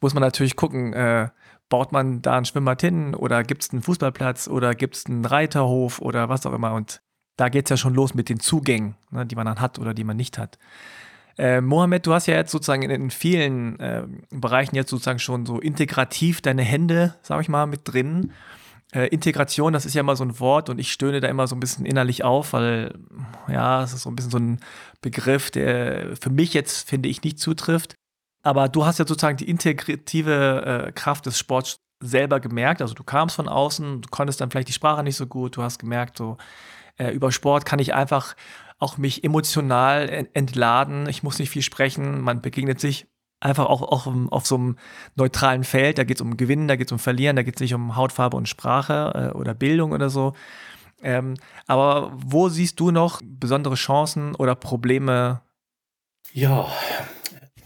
muss man natürlich gucken, äh, baut man da ein Schwimmbad hin oder gibt es einen Fußballplatz oder gibt es einen Reiterhof oder was auch immer. Und da geht es ja schon los mit den Zugängen, ne, die man dann hat oder die man nicht hat. Äh, Mohammed, du hast ja jetzt sozusagen in, in vielen äh, Bereichen jetzt sozusagen schon so integrativ deine Hände, sag ich mal, mit drin. Äh, Integration, das ist ja immer so ein Wort und ich stöhne da immer so ein bisschen innerlich auf, weil ja, es ist so ein bisschen so ein Begriff, der für mich jetzt, finde ich, nicht zutrifft. Aber du hast ja sozusagen die integrative äh, Kraft des Sports selber gemerkt. Also du kamst von außen, du konntest dann vielleicht die Sprache nicht so gut, du hast gemerkt, so äh, über Sport kann ich einfach auch mich emotional entladen. Ich muss nicht viel sprechen. Man begegnet sich einfach auch, auch auf so einem neutralen Feld. Da geht es um Gewinnen, da geht es um Verlieren, da geht es nicht um Hautfarbe und Sprache äh, oder Bildung oder so. Ähm, aber wo siehst du noch besondere Chancen oder Probleme? Ja,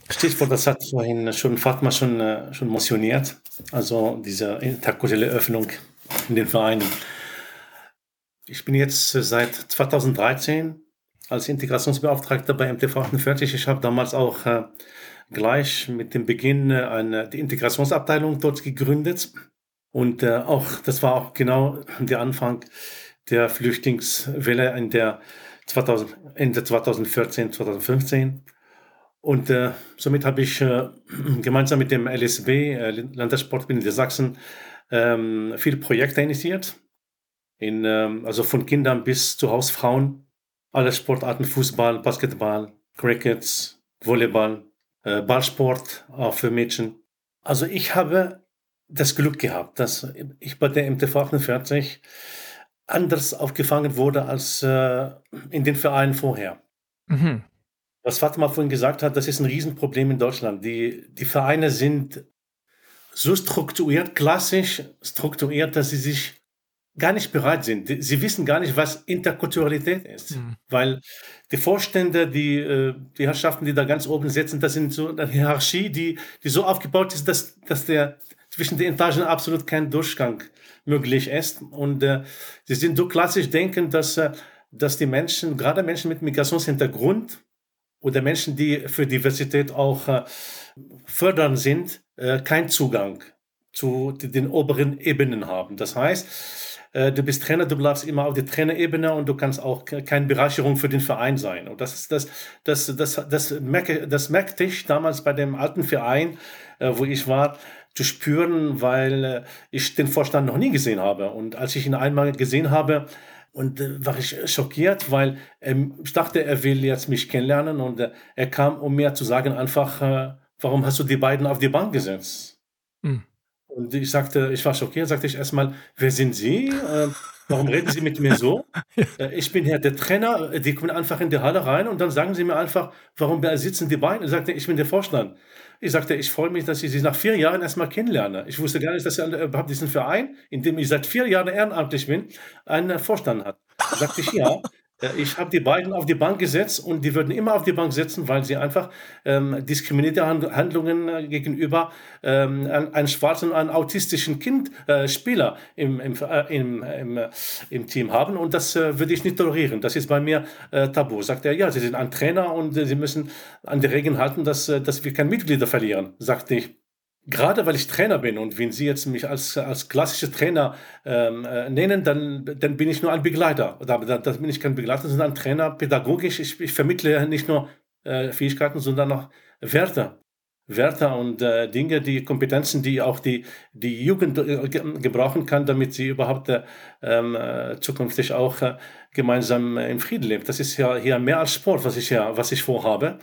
Stichwort, das hat vorhin schon Fatma schon, äh, schon motioniert, also diese interkulturelle Öffnung in den Vereinen. Ich bin jetzt seit 2013 als Integrationsbeauftragter bei MTV 48. Ich habe damals auch äh, gleich mit dem Beginn äh, eine, die Integrationsabteilung dort gegründet. Und äh, auch, das war auch genau der Anfang der Flüchtlingswelle in der 2000, Ende 2014, 2015. Und äh, somit habe ich äh, gemeinsam mit dem LSB, äh, Landessportbund Sachsen, ähm, viele Projekte initiiert. In, ähm, also von Kindern bis zu Hausfrauen. Alle Sportarten, Fußball, Basketball, Cricket, Volleyball, äh, Ballsport, auch für Mädchen. Also ich habe das Glück gehabt, dass ich bei der MTV 48 anders aufgefangen wurde als äh, in den Vereinen vorher. Mhm was Fatima vorhin gesagt hat, das ist ein Riesenproblem in Deutschland. Die, die Vereine sind so strukturiert, klassisch strukturiert, dass sie sich gar nicht bereit sind. Sie wissen gar nicht, was Interkulturalität ist. Mhm. Weil die Vorstände, die, äh, die Herrschaften, die da ganz oben sitzen, das sind so eine Hierarchie, die, die so aufgebaut ist, dass, dass der zwischen den Etagen absolut kein Durchgang möglich ist. Und äh, sie sind so klassisch denkend, dass, äh, dass die Menschen, gerade Menschen mit Migrationshintergrund, oder Menschen, die für Diversität auch äh, fördern sind, äh, keinen Zugang zu den oberen Ebenen haben. Das heißt, äh, du bist Trainer, du bleibst immer auf der Trainerebene und du kannst auch keine Bereicherung für den Verein sein. Und das ist das, das, das, das, das merkte ich damals bei dem alten Verein, wo ich war, zu spüren, weil ich den Vorstand noch nie gesehen habe. Und als ich ihn einmal gesehen habe, und äh, war ich schockiert, weil ähm, ich dachte, er will jetzt mich kennenlernen und äh, er kam, um mir zu sagen, einfach, äh, warum hast du die beiden auf die Bank gesetzt? Mhm. Und ich sagte, ich war schockiert, sagte ich erstmal, wer sind Sie? Äh, warum reden Sie mit mir so? Äh, ich bin hier der Trainer, die kommen einfach in die Halle rein und dann sagen Sie mir einfach, warum sitzen die beiden? Ich sagte, ich bin der Vorstand. Ich sagte, ich freue mich, dass ich Sie nach vier Jahren erstmal kennenlerne. Ich wusste gar nicht, dass er überhaupt diesen Verein, in dem ich seit vier Jahren ehrenamtlich bin, einen Vorstand hat. Da sagte ich, ja. Äh, ich habe die beiden auf die Bank gesetzt und die würden immer auf die Bank sitzen, weil sie einfach ähm, diskriminierte Handlungen äh, gegenüber ähm, einem schwarzen, einem autistischen Kind, äh, Spieler im, im, äh, im, im, äh, im, Team haben und das äh, würde ich nicht tolerieren. Das ist bei mir tabu. Sagt er, ja, Sie sind ein Trainer und Sie müssen an die Regeln halten, dass, dass wir keine Mitglieder verlieren, sagte ich. Gerade weil ich Trainer bin und wenn Sie jetzt mich als, als klassischer Trainer ähm, äh, nennen, dann, dann bin ich nur ein Begleiter. Da, bin ich kein Begleiter, sondern ein Trainer, pädagogisch. Ich, ich vermittle nicht nur äh, Fähigkeiten, sondern auch Werte. Werte und äh, Dinge, die Kompetenzen, die auch die, die Jugend äh, gebrauchen kann, damit sie überhaupt äh, ähm, äh, zukünftig auch gemeinsam in Frieden lebt. Das ist ja hier mehr als Sport, was ich ja, was ich vorhabe.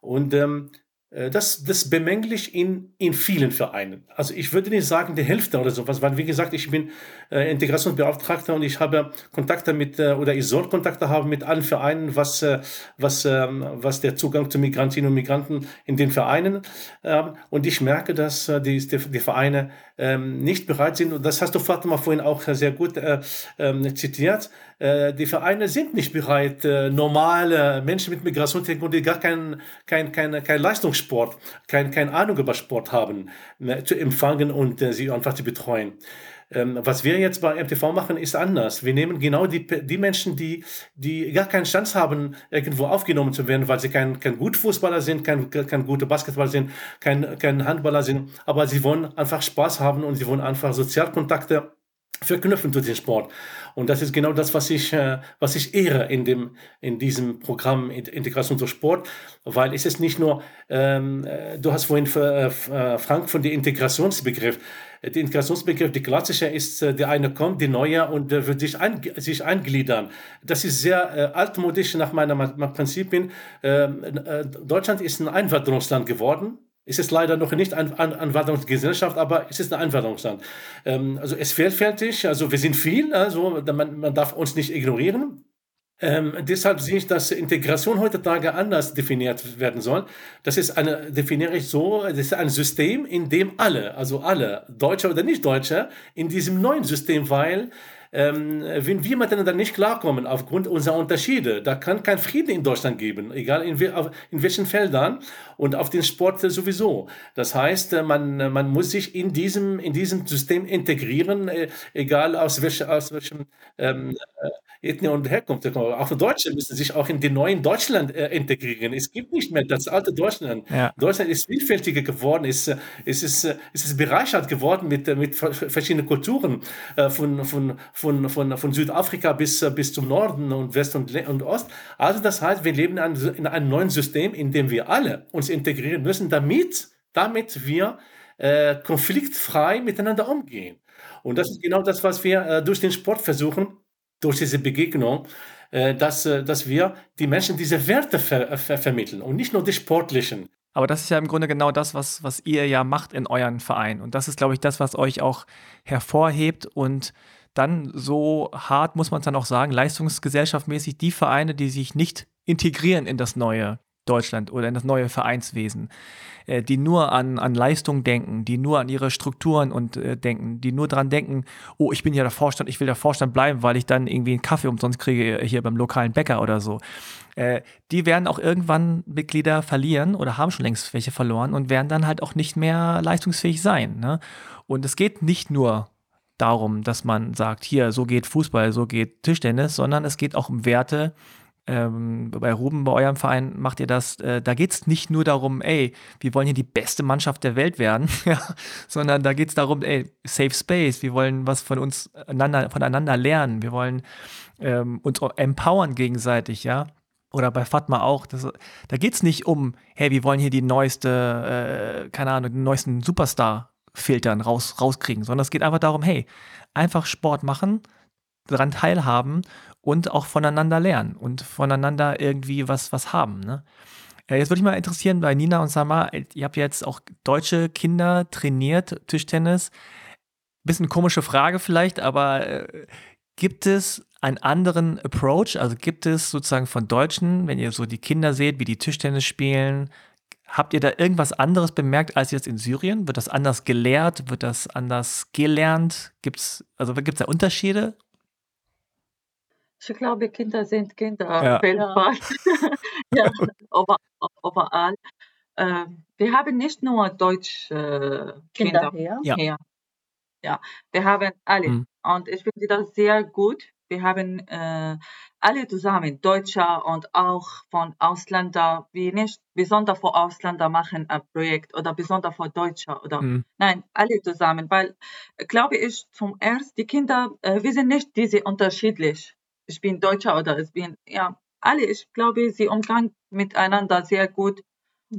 Und ähm, äh, das, das bemängle ich in, in vielen Vereinen. Also ich würde nicht sagen die Hälfte oder sowas, weil wie gesagt, ich bin äh, Integrationsbeauftragter und ich habe Kontakte mit, äh, oder ich soll Kontakte haben mit allen Vereinen, was, äh, was, ähm, was der Zugang zu Migrantinnen und Migranten in den Vereinen. Ähm, und ich merke, dass äh, die, die, Vereine ähm, nicht bereit sind, und das hast du Fatima vorhin auch sehr gut äh, zitiert, äh, die Vereine sind nicht bereit, äh, normale Menschen mit Migrationshintergrund, die gar keinen kein, kein, kein Leistungssport, kein, keine Ahnung über Sport haben, äh, zu empfangen und äh, sie einfach zu betreuen. Ähm, was wir jetzt bei MTV machen, ist anders. Wir nehmen genau die, die Menschen, die, die gar keine Chance haben, irgendwo aufgenommen zu werden, weil sie kein, kein guter Fußballer sind, kein, kein guter Basketballer sind, kein, kein Handballer sind, aber sie wollen einfach Spaß haben und sie wollen einfach Sozialkontakte verknüpfen durch den Sport. Und das ist genau das, was ich, äh, was ich ehre in, dem, in diesem Programm Integration durch Sport, weil es ist nicht nur, ähm, äh, du hast vorhin, äh, äh, Frank, von dem Integrationsbegriff. Der Integrationsbegriff, die klassische ist, der eine kommt, die neue und wird sich, ein, sich eingliedern. Das ist sehr äh, altmodisch nach meiner Prinzipien. Ähm, äh, Deutschland ist ein Einwanderungsland geworden ist es leider noch nicht eine Anwanderungsgesellschaft, aber es ist ein Einwanderungsland. Ähm, also es vielfältig, also wir sind viel, also man, man darf uns nicht ignorieren. Ähm, deshalb sehe ich, dass Integration heutzutage anders definiert werden soll. Das ist eine, definiere ich so, das ist ein System, in dem alle, also alle, Deutsche oder Nicht-Deutsche, in diesem neuen System, weil ähm, wenn wir miteinander nicht klarkommen aufgrund unserer Unterschiede, da kann kein Frieden in Deutschland geben, egal in, in welchen Feldern und auf den Sport sowieso. Das heißt, äh, man, man muss sich in diesem, in diesem System integrieren, äh, egal aus, welch, aus welchem ähm, äh, Ethnie und Herkunft. Auch Deutsche müssen sich auch in den neuen Deutschland äh, integrieren. Es gibt nicht mehr das alte Deutschland. Ja. Deutschland ist vielfältiger geworden, ist, ist, ist, ist, ist bereichert geworden mit, mit verschiedenen Kulturen, äh, von, von, von, von, von Südafrika bis, bis zum Norden und West und, und Ost. Also das heißt, wir leben in einem neuen System, in dem wir alle uns integrieren müssen, damit, damit wir äh, konfliktfrei miteinander umgehen. Und das ist genau das, was wir äh, durch den Sport versuchen, durch diese Begegnung, äh, dass, äh, dass wir die Menschen diese Werte ver äh, ver vermitteln und nicht nur die sportlichen. Aber das ist ja im Grunde genau das, was, was ihr ja macht in euren Verein. Und das ist, glaube ich, das, was euch auch hervorhebt und dann so hart, muss man es dann auch sagen, leistungsgesellschaftmäßig die Vereine, die sich nicht integrieren in das neue Deutschland oder in das neue Vereinswesen, äh, die nur an, an Leistung denken, die nur an ihre Strukturen und äh, denken, die nur daran denken, oh, ich bin ja der Vorstand, ich will der Vorstand bleiben, weil ich dann irgendwie einen Kaffee umsonst kriege hier beim lokalen Bäcker oder so. Äh, die werden auch irgendwann Mitglieder verlieren oder haben schon längst welche verloren und werden dann halt auch nicht mehr leistungsfähig sein. Ne? Und es geht nicht nur darum, dass man sagt, hier, so geht Fußball, so geht Tischtennis, sondern es geht auch um Werte, ähm, bei Ruben, bei eurem Verein macht ihr das, äh, da geht es nicht nur darum, ey, wir wollen hier die beste Mannschaft der Welt werden, sondern da geht es darum, ey, Safe Space, wir wollen was von uns einander, voneinander lernen, wir wollen ähm, uns empowern gegenseitig, ja. Oder bei Fatma auch, das, da geht es nicht um, hey, wir wollen hier die neueste, äh, keine Ahnung, den neuesten Superstar filtern, raus, rauskriegen, sondern es geht einfach darum, hey, einfach Sport machen, daran teilhaben und auch voneinander lernen und voneinander irgendwie was, was haben. Ne? Äh, jetzt würde mich mal interessieren, bei Nina und Sama, ihr habt jetzt auch deutsche Kinder trainiert, Tischtennis. Bisschen komische Frage vielleicht, aber äh, gibt es einen anderen Approach? Also gibt es sozusagen von Deutschen, wenn ihr so die Kinder seht, wie die Tischtennis spielen, habt ihr da irgendwas anderes bemerkt als jetzt in Syrien? Wird das anders gelehrt? Wird das anders gelernt? Gibt's, also gibt es da Unterschiede? Ich glaube, Kinder sind Kinder Ja. weltweit. ja, über, überall. Ähm, wir haben nicht nur deutsche äh, Kinder Kinder her. Ja. hier. Ja, wir haben alle. Mhm. Und ich finde das sehr gut. Wir haben äh, alle zusammen, Deutsche und auch von Ausländern, wie nicht besonders für Ausländer machen ein Projekt oder besonders für Deutsche oder Mhm. nein, alle zusammen, weil glaube ich zum erst die Kinder, äh, wir sind nicht diese unterschiedlich. Ich bin Deutscher oder ich bin ja alle. Ich glaube, sie umgang miteinander sehr gut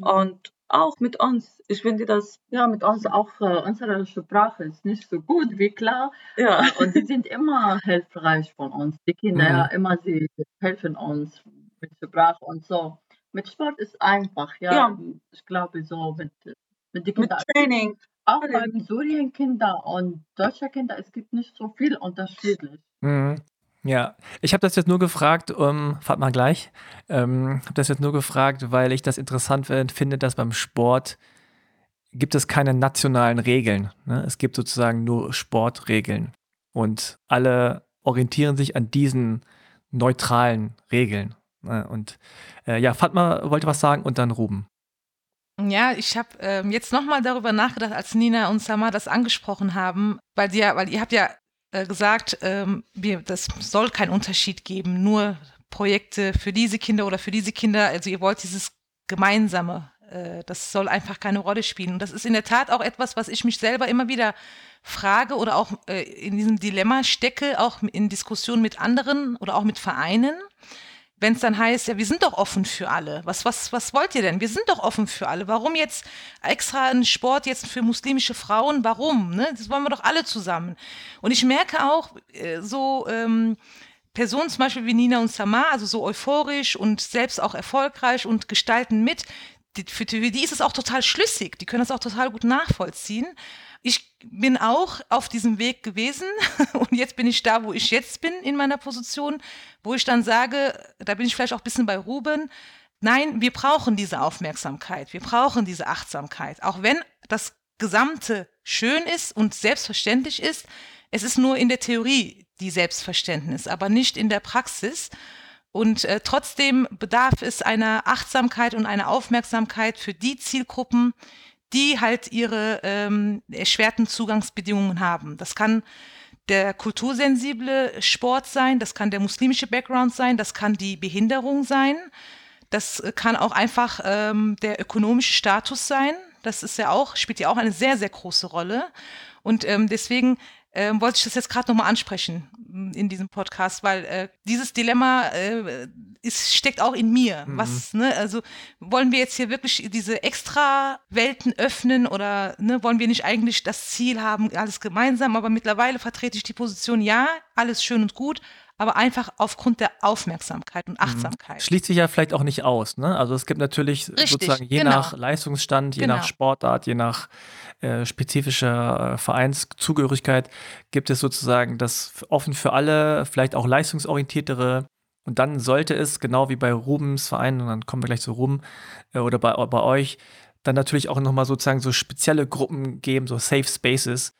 und auch mit uns. Ich finde das Ja, mit uns auch äh, unsere Sprache ist nicht so gut wie klar. ja Und sie sind immer hilfreich von uns. Die Kinder, Mhm. ja, immer sie helfen uns mit Sprache und so. Mit Sport ist einfach, ja. Ja. Ich glaube so mit, mit den mit Kindern. Training. Auch alles. beim Syrien-Kinder und deutscher Kinder, es gibt nicht so viel unterschiedlich. Mhm. Ja, ich habe das jetzt nur gefragt, ähm, fahrt mal gleich, ähm, habe das jetzt nur gefragt, weil ich das interessant fin- finde, dass beim Sport gibt es keine nationalen Regeln. Ne? Es gibt sozusagen nur Sportregeln und alle orientieren sich an diesen neutralen Regeln. Ne? Und äh, ja, Fatma wollte was sagen und dann Ruben. Ja, ich habe ähm, jetzt nochmal darüber nachgedacht, als Nina und Samar das angesprochen haben, weil, die ja, weil ihr habt ja äh, gesagt, ähm, wir, das soll keinen Unterschied geben, nur Projekte für diese Kinder oder für diese Kinder. Also ihr wollt dieses Gemeinsame, äh, das soll einfach keine Rolle spielen. Und das ist in der Tat auch etwas, was ich mich selber immer wieder frage oder auch äh, in diesem Dilemma stecke, auch in Diskussionen mit anderen oder auch mit Vereinen wenn es dann heißt, ja, wir sind doch offen für alle. Was, was, was wollt ihr denn? Wir sind doch offen für alle. Warum jetzt extra ein Sport jetzt für muslimische Frauen? Warum? Ne? Das wollen wir doch alle zusammen. Und ich merke auch, äh, so ähm, Personen zum Beispiel wie Nina und Samar, also so euphorisch und selbst auch erfolgreich und gestalten mit, die, für die, die ist es auch total schlüssig. Die können das auch total gut nachvollziehen. Ich bin auch auf diesem Weg gewesen und jetzt bin ich da, wo ich jetzt bin in meiner Position, wo ich dann sage, da bin ich vielleicht auch ein bisschen bei Ruben, nein, wir brauchen diese Aufmerksamkeit, wir brauchen diese Achtsamkeit, auch wenn das Gesamte schön ist und selbstverständlich ist, es ist nur in der Theorie die Selbstverständnis, aber nicht in der Praxis. Und äh, trotzdem bedarf es einer Achtsamkeit und einer Aufmerksamkeit für die Zielgruppen, die halt ihre ähm, erschwerten Zugangsbedingungen haben. Das kann der kultursensible Sport sein, das kann der muslimische Background sein, das kann die Behinderung sein, das kann auch einfach ähm, der ökonomische Status sein. Das ist ja auch, spielt ja auch eine sehr, sehr große Rolle. Und ähm, deswegen ähm, wollte ich das jetzt gerade nochmal ansprechen mm, in diesem Podcast, weil äh, dieses Dilemma äh, ist, steckt auch in mir. Mhm. Was, ne, also wollen wir jetzt hier wirklich diese extra Welten öffnen oder ne, wollen wir nicht eigentlich das Ziel haben, alles gemeinsam? Aber mittlerweile vertrete ich die Position, ja, alles schön und gut, aber einfach aufgrund der Aufmerksamkeit und Achtsamkeit. Schließt sich ja vielleicht auch nicht aus. Ne? Also es gibt natürlich Richtig, sozusagen je genau. nach Leistungsstand, je nach Genau. Sportart, je nach äh, spezifischer äh, Vereinszugehörigkeit gibt es sozusagen das offen für alle, vielleicht auch leistungsorientiertere. Und dann sollte es, genau wie bei Rubens Verein, und dann kommen wir gleich zu Ruben, äh, oder bei, bei euch, dann natürlich auch nochmal sozusagen so spezielle Gruppen geben, so Safe Spaces,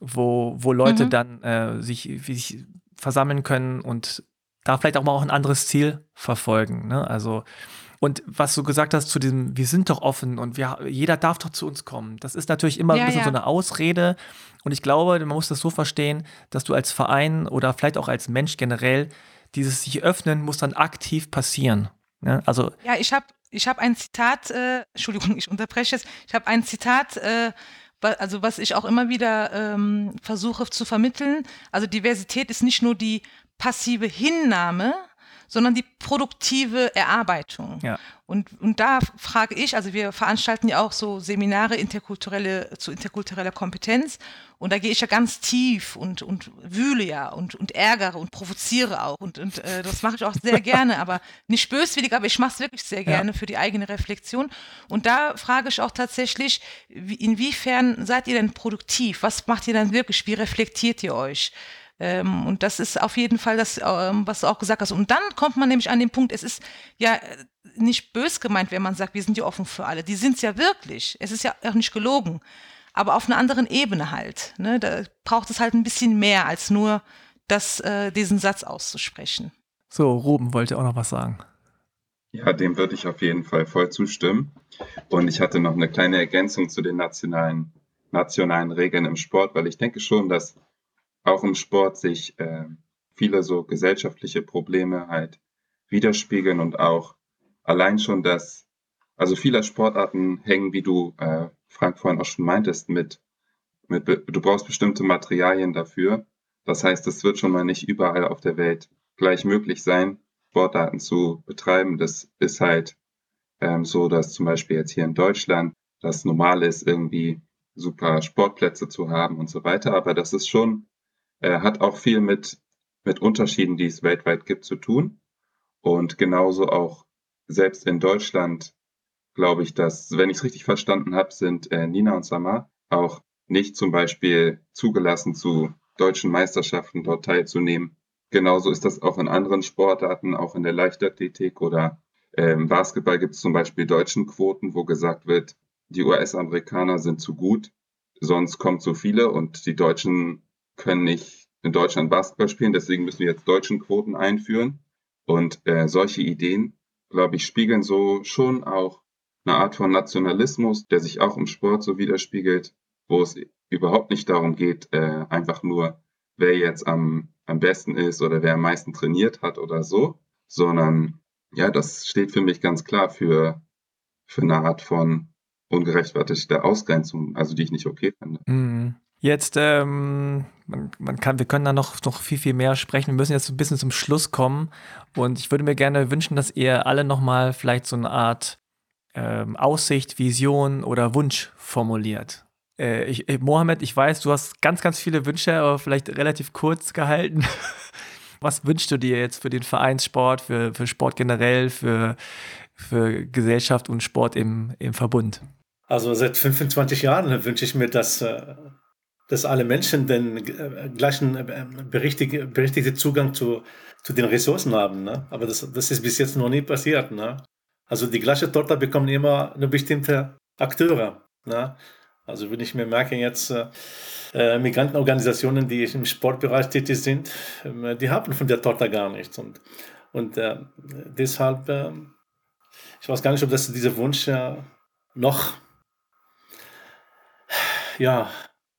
wo, wo Leute Mhm. dann sich, sich versammeln können und da vielleicht auch mal auch ein anderes Ziel verfolgen. Ne? Also, und was du gesagt hast zu diesem, wir sind doch offen und wir, jeder darf doch zu uns kommen. Das ist natürlich immer Ja, ein bisschen ja. so eine Ausrede. Und ich glaube, man muss das so verstehen, dass du als Verein oder vielleicht auch als Mensch generell, dieses sich öffnen muss dann aktiv passieren. Ne? Also, Ja, ich habe ich hab ein Zitat, äh, Entschuldigung, ich unterbreche jetzt. Ich habe ein Zitat, äh, also was ich auch immer wieder ähm, versuche zu vermitteln. Also Diversität ist nicht nur die passive Hinnahme, sondern die produktive Erarbeitung. Ja. Und, und da frage ich, also wir veranstalten ja auch so Seminare interkulturelle, zu interkultureller Kompetenz und da gehe ich ja ganz tief und, und wühle ja und, und ärgere und provoziere auch und, und äh, das mache ich auch sehr gerne, aber nicht böswillig, aber ich mache es wirklich sehr gerne für die eigene Reflexion. Und da frage ich auch tatsächlich, wie, inwiefern seid ihr denn produktiv? Was macht ihr dann wirklich? Wie reflektiert ihr euch? Ähm, und das ist auf jeden Fall das, ähm, was du auch gesagt hast. Und dann kommt man nämlich an den Punkt, es ist ja äh, nicht bös gemeint, wenn man sagt, wir sind ja offen für alle. Die sind es ja wirklich. Es ist ja auch nicht gelogen. Aber auf einer anderen Ebene halt. Ne? Da braucht es halt ein bisschen mehr als nur das, äh, diesen Satz auszusprechen. So, Ruben wollte auch noch was sagen. Ja, dem würde ich auf jeden Fall voll zustimmen. Und ich hatte noch eine kleine Ergänzung zu den nationalen, nationalen Regeln im Sport, weil ich denke schon, dass auch im Sport sich äh, viele so gesellschaftliche Probleme halt widerspiegeln und auch allein schon das, also viele Sportarten hängen, wie du, äh, Frank, vorhin auch schon meintest, mit, mit, du brauchst bestimmte Materialien dafür. Das heißt, es wird schon mal nicht überall auf der Welt gleich möglich sein, Sportarten zu betreiben. Das ist halt ähm, so, dass zum Beispiel jetzt hier in Deutschland das normal ist, irgendwie super Sportplätze zu haben und so weiter. Aber das ist schon, äh, hat auch viel mit, mit Unterschieden, die es weltweit gibt, zu tun. Und genauso auch selbst in Deutschland glaube ich, dass, wenn ich es richtig verstanden habe, sind äh, Nina und Samar auch nicht zum Beispiel zugelassen, zu deutschen Meisterschaften dort teilzunehmen. Genauso ist das auch in anderen Sportarten, auch in der Leichtathletik oder im Basketball gibt es zum Beispiel deutschen Quoten, wo gesagt wird, die US-Amerikaner sind zu gut, sonst kommen zu viele und die Deutschen können nicht in Deutschland Basketball spielen, deswegen müssen wir jetzt deutschen Quoten einführen. Und äh, solche Ideen, glaube ich, spiegeln so schon auch eine Art von Nationalismus, der sich auch im Sport so widerspiegelt, wo es überhaupt nicht darum geht, äh, einfach nur, wer jetzt am, am besten ist oder wer am meisten trainiert hat oder so, sondern ja, das steht für mich ganz klar für, für eine Art von ungerechtfertigter Ausgrenzung, also die ich nicht okay finde. Mhm. Jetzt, ähm, man, man, kann, wir können da noch, noch viel, viel mehr sprechen. Wir müssen jetzt ein bisschen zum Schluss kommen. Und ich würde mir gerne wünschen, dass ihr alle nochmal vielleicht so eine Art ähm, Aussicht, Vision oder Wunsch formuliert. Äh, ich, äh, Mohammed, ich weiß, du hast ganz, ganz viele Wünsche, aber vielleicht relativ kurz gehalten. Was wünschst du dir jetzt für den Vereinssport, für, für Sport generell, für, für Gesellschaft und Sport im, im Verbund? Also seit 25 Jahren wünsche ich mir, dass, äh, dass alle Menschen den äh, gleichen äh, berichtigte Zugang zu, zu den Ressourcen haben. Ne? Aber das, das ist bis jetzt noch nie passiert. Ne? Also die gleiche Torte bekommen immer eine bestimmte Akteure. Ne? Also wenn ich mir merke jetzt, äh, Migrantenorganisationen, die im Sportbereich tätig sind, äh, die haben von der Torte gar nichts. Und, und äh, deshalb, äh, ich weiß gar nicht, ob das dieser Wunsch noch, ja,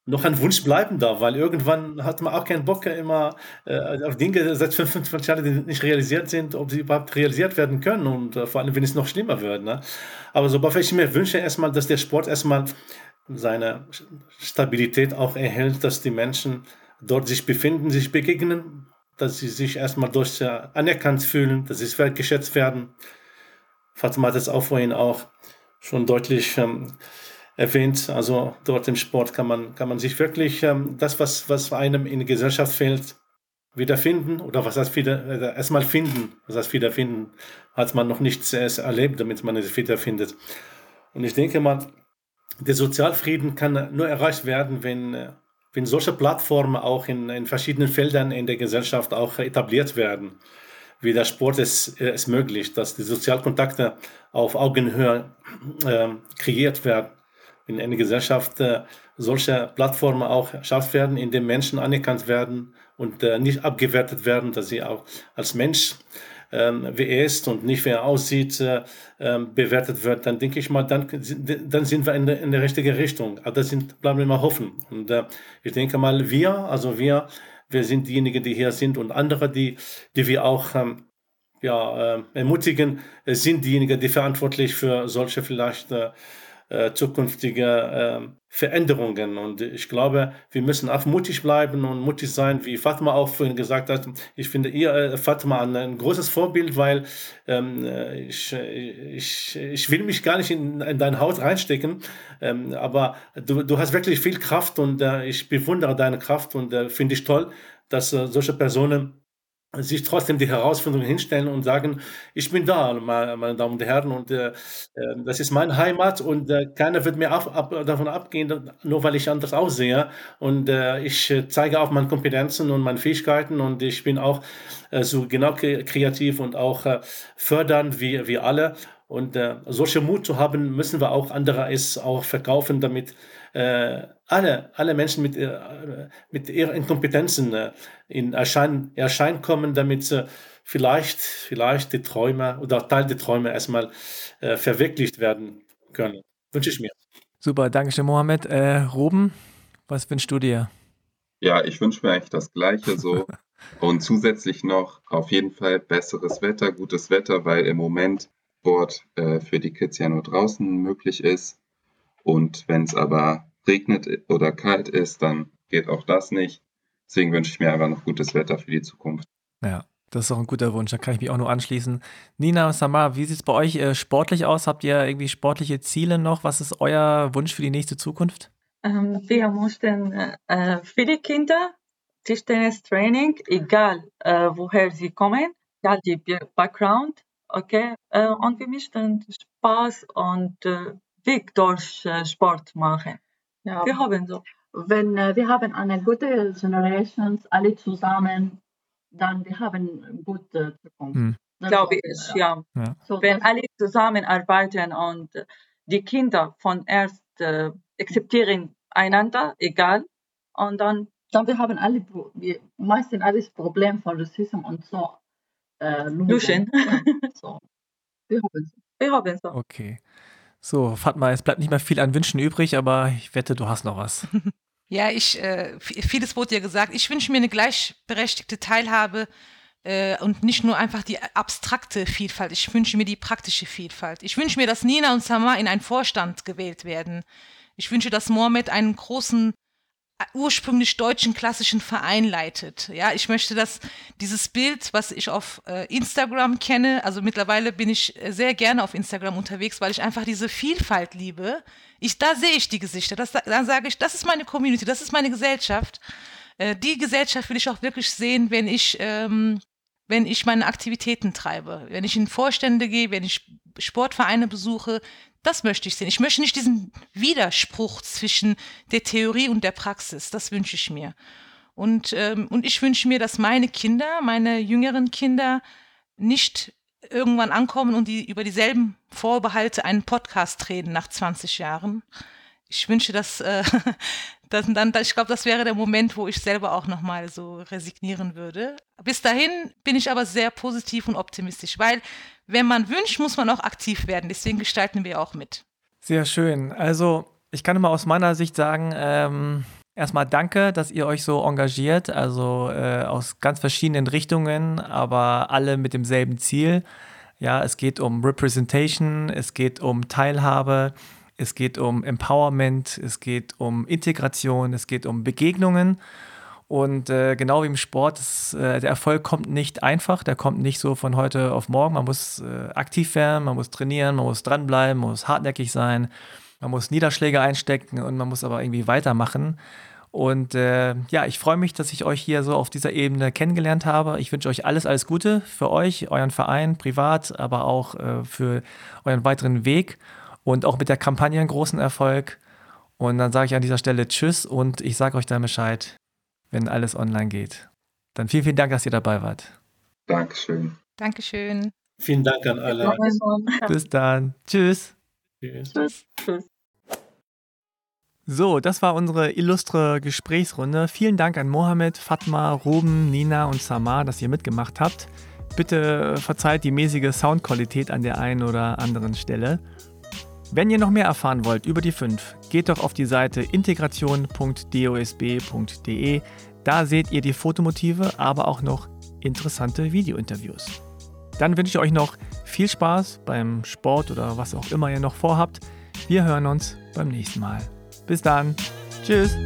noch ein Wunsch bleiben darf, weil irgendwann hat man auch keinen Bock immer äh, auf Dinge seit 25 Jahren, die nicht realisiert sind, ob sie überhaupt realisiert werden können und äh, vor allem, wenn es noch schlimmer wird. Ne? Aber so, ich mir wünsche erstmal, dass der Sport erstmal seine Stabilität auch erhält, dass die Menschen dort sich befinden, sich begegnen, dass sie sich erstmal durch äh, anerkannt fühlen, dass sie wertgeschätzt werden. Fatima hat es auch vorhin auch schon deutlich ähm, erwähnt. Also dort im Sport kann man, kann man sich wirklich ähm, das, was, was einem in der Gesellschaft fehlt, wiederfinden oder was heißt wieder, äh, erstmal finden. Was heißt wiederfinden, hat man noch nichts erlebt, damit man es wiederfindet. Und ich denke mal, der Sozialfrieden kann nur erreicht werden, wenn, äh, wenn solche Plattformen auch in, in verschiedenen Feldern in der Gesellschaft auch etabliert werden. Wie der Sport es, es möglich, dass die Sozialkontakte auf Augenhöhe äh, kreiert werden. In einer Gesellschaft äh, solche Plattformen auch geschafft werden, in denen Menschen anerkannt werden und äh, nicht abgewertet werden, dass sie auch als Mensch ähm, wie er ist und nicht wie er aussieht, äh, ähm, bewertet wird, dann denke ich mal, dann, dann sind wir in der, in der richtigen Richtung. Aber das bleiben wir mal hoffen. Und äh, ich denke mal, wir, also wir, wir sind diejenigen, die hier sind und andere, die, die wir auch ähm, ja, äh, ermutigen, sind diejenigen, die verantwortlich für solche vielleicht äh, äh, zukünftige äh, Veränderungen. Und ich glaube, wir müssen auch mutig bleiben und mutig sein, wie Fatma auch vorhin gesagt hat. Ich finde ihr, äh, Fatma, ein, ein, großes Vorbild, weil ähm, ich, ich, ich will mich gar nicht in, in dein Haus reinstecken, ähm, aber du, du hast wirklich viel Kraft und äh, ich bewundere deine Kraft und äh, finde ich toll, dass äh, solche Personen sich trotzdem die Herausforderungen hinstellen und sagen, ich bin da, meine Damen und Herren, und äh, ähm, das ist meine Heimat und äh, keiner wird mir ab, ab, davon abgehen, nur weil ich anders aussehe. Und äh, ich äh, zeige auch meine Kompetenzen und meine Fähigkeiten und ich bin auch äh, so genau kreativ und auch äh, fördernd wie, wie alle. Und solche Mut zu haben, müssen wir auch andere es auch verkaufen, damit äh, alle, alle Menschen mit, äh, mit ihren Kompetenzen äh, in Erschein, Erschein kommen, damit sie vielleicht, vielleicht die Träume oder Teil der Träume erstmal äh, verwirklicht werden können. Wünsche ich mir. Super, danke schön, Mohammed. Äh, Ruben, was wünschst du dir? Ja, ich wünsche mir eigentlich das Gleiche so. Und zusätzlich noch auf jeden Fall besseres Wetter, gutes Wetter, weil im Moment Sport äh, für die Kids ja nur draußen möglich ist. Und wenn es aber regnet oder kalt ist, dann geht auch das nicht. Deswegen wünsche ich mir einfach noch gutes Wetter für die Zukunft. Ja, das ist auch ein guter Wunsch. Da kann ich mich auch nur anschließen. Nina, Samar, wie sieht es bei euch äh, sportlich aus? Habt ihr irgendwie sportliche Ziele noch? Was ist euer Wunsch für die nächste Zukunft? Ähm, wir möchten äh, viele Kinder Tischtennis-Training, egal äh, woher sie kommen, egal die Background, okay, äh, und wir möchten Spaß und äh, Weg durch äh, Sport machen. Ja, Wir haben so. wenn äh, wir haben eine gute Generation, alle zusammen, dann wir haben eine gute Zukunft. Hm. Das glaube ist, ich, äh, ja. So, Wenn alle zusammenarbeiten und äh, die Kinder von erst äh, akzeptieren einander, egal, und dann dann wir haben alle, wir meistens alles Problem von Rassismus und so. Äh. Luschen. Ja, so. Wir haben so. Wir haben so. Okay. So, Fatma, es bleibt nicht mehr viel an Wünschen übrig, aber ich wette, du hast noch was. Ja, ich, äh, vieles wurde ja gesagt. Ich wünsche mir eine gleichberechtigte Teilhabe äh, und nicht nur einfach die abstrakte Vielfalt. Ich wünsche mir die praktische Vielfalt. Ich wünsche mir, dass Nina und Samar in einen Vorstand gewählt werden. Ich wünsche, dass Mohammed einen großen ursprünglich deutschen klassischen Verein leitet. Ja, ich möchte, dass dieses Bild, was ich auf äh, Instagram kenne, also mittlerweile bin ich äh, sehr gerne auf Instagram unterwegs, weil ich einfach diese Vielfalt liebe. Ich, da sehe ich die Gesichter. Das, da sage ich, das ist meine Community, das ist meine Gesellschaft. Äh, die Gesellschaft will ich auch wirklich sehen, wenn ich, ähm, wenn ich meine Aktivitäten treibe. Wenn ich in Vorstände gehe, wenn ich Sportvereine besuche, das möchte ich sehen. Ich möchte nicht diesen Widerspruch zwischen der Theorie und der Praxis. Das wünsche ich mir. Und, ähm, und ich wünsche mir, dass meine Kinder, meine jüngeren Kinder, nicht irgendwann ankommen und die über dieselben Vorbehalte einen Podcast reden nach 20 Jahren. Ich wünsche, dass, äh, dass dann, ich glaube, das wäre der Moment, wo ich selber auch nochmal so resignieren würde. Bis dahin bin ich aber sehr positiv und optimistisch, weil wenn man wünscht, muss man auch aktiv werden. Deswegen gestalten wir auch mit. Sehr schön. Also, ich kann mal aus meiner Sicht sagen, ähm, erstmal danke, dass ihr euch so engagiert, also äh, aus ganz verschiedenen Richtungen, aber alle mit demselben Ziel. Ja, es geht um Representation, es geht um Teilhabe, es geht um Empowerment, es geht um Integration, es geht um Begegnungen. Und äh, genau wie im Sport, das, äh, der Erfolg kommt nicht einfach, der kommt nicht so von heute auf morgen. Man muss äh, aktiv werden, man muss trainieren, man muss dranbleiben, man muss hartnäckig sein, man muss Niederschläge einstecken und man muss aber irgendwie weitermachen. Und äh, ja, ich freue mich, dass ich euch hier so auf dieser Ebene kennengelernt habe. Ich wünsche euch alles, alles Gute für euch, euren Verein, privat, aber auch äh, für euren weiteren Weg und auch mit der Kampagne einen großen Erfolg. Und dann sage ich an dieser Stelle Tschüss und ich sage euch dann Bescheid, wenn alles online geht. Dann vielen, vielen Dank, dass ihr dabei wart. Dankeschön. Dankeschön. Vielen Dank an alle. Bis dann. Tschüss. Tschüss. Tschüss. Tschüss. So, das war unsere illustre Gesprächsrunde. Vielen Dank an Mohammed, Fatma, Ruben, Nina und Samar, dass ihr mitgemacht habt. Bitte verzeiht die mäßige Soundqualität an der einen oder anderen Stelle. Wenn ihr noch mehr erfahren wollt über die fünf, geht doch auf die Seite integration.dosb.de. Da seht ihr die Fotomotive, aber auch noch interessante Videointerviews. Dann wünsche ich euch noch viel Spaß beim Sport oder was auch immer ihr noch vorhabt. Wir hören uns beim nächsten Mal. Bis dann. Tschüss.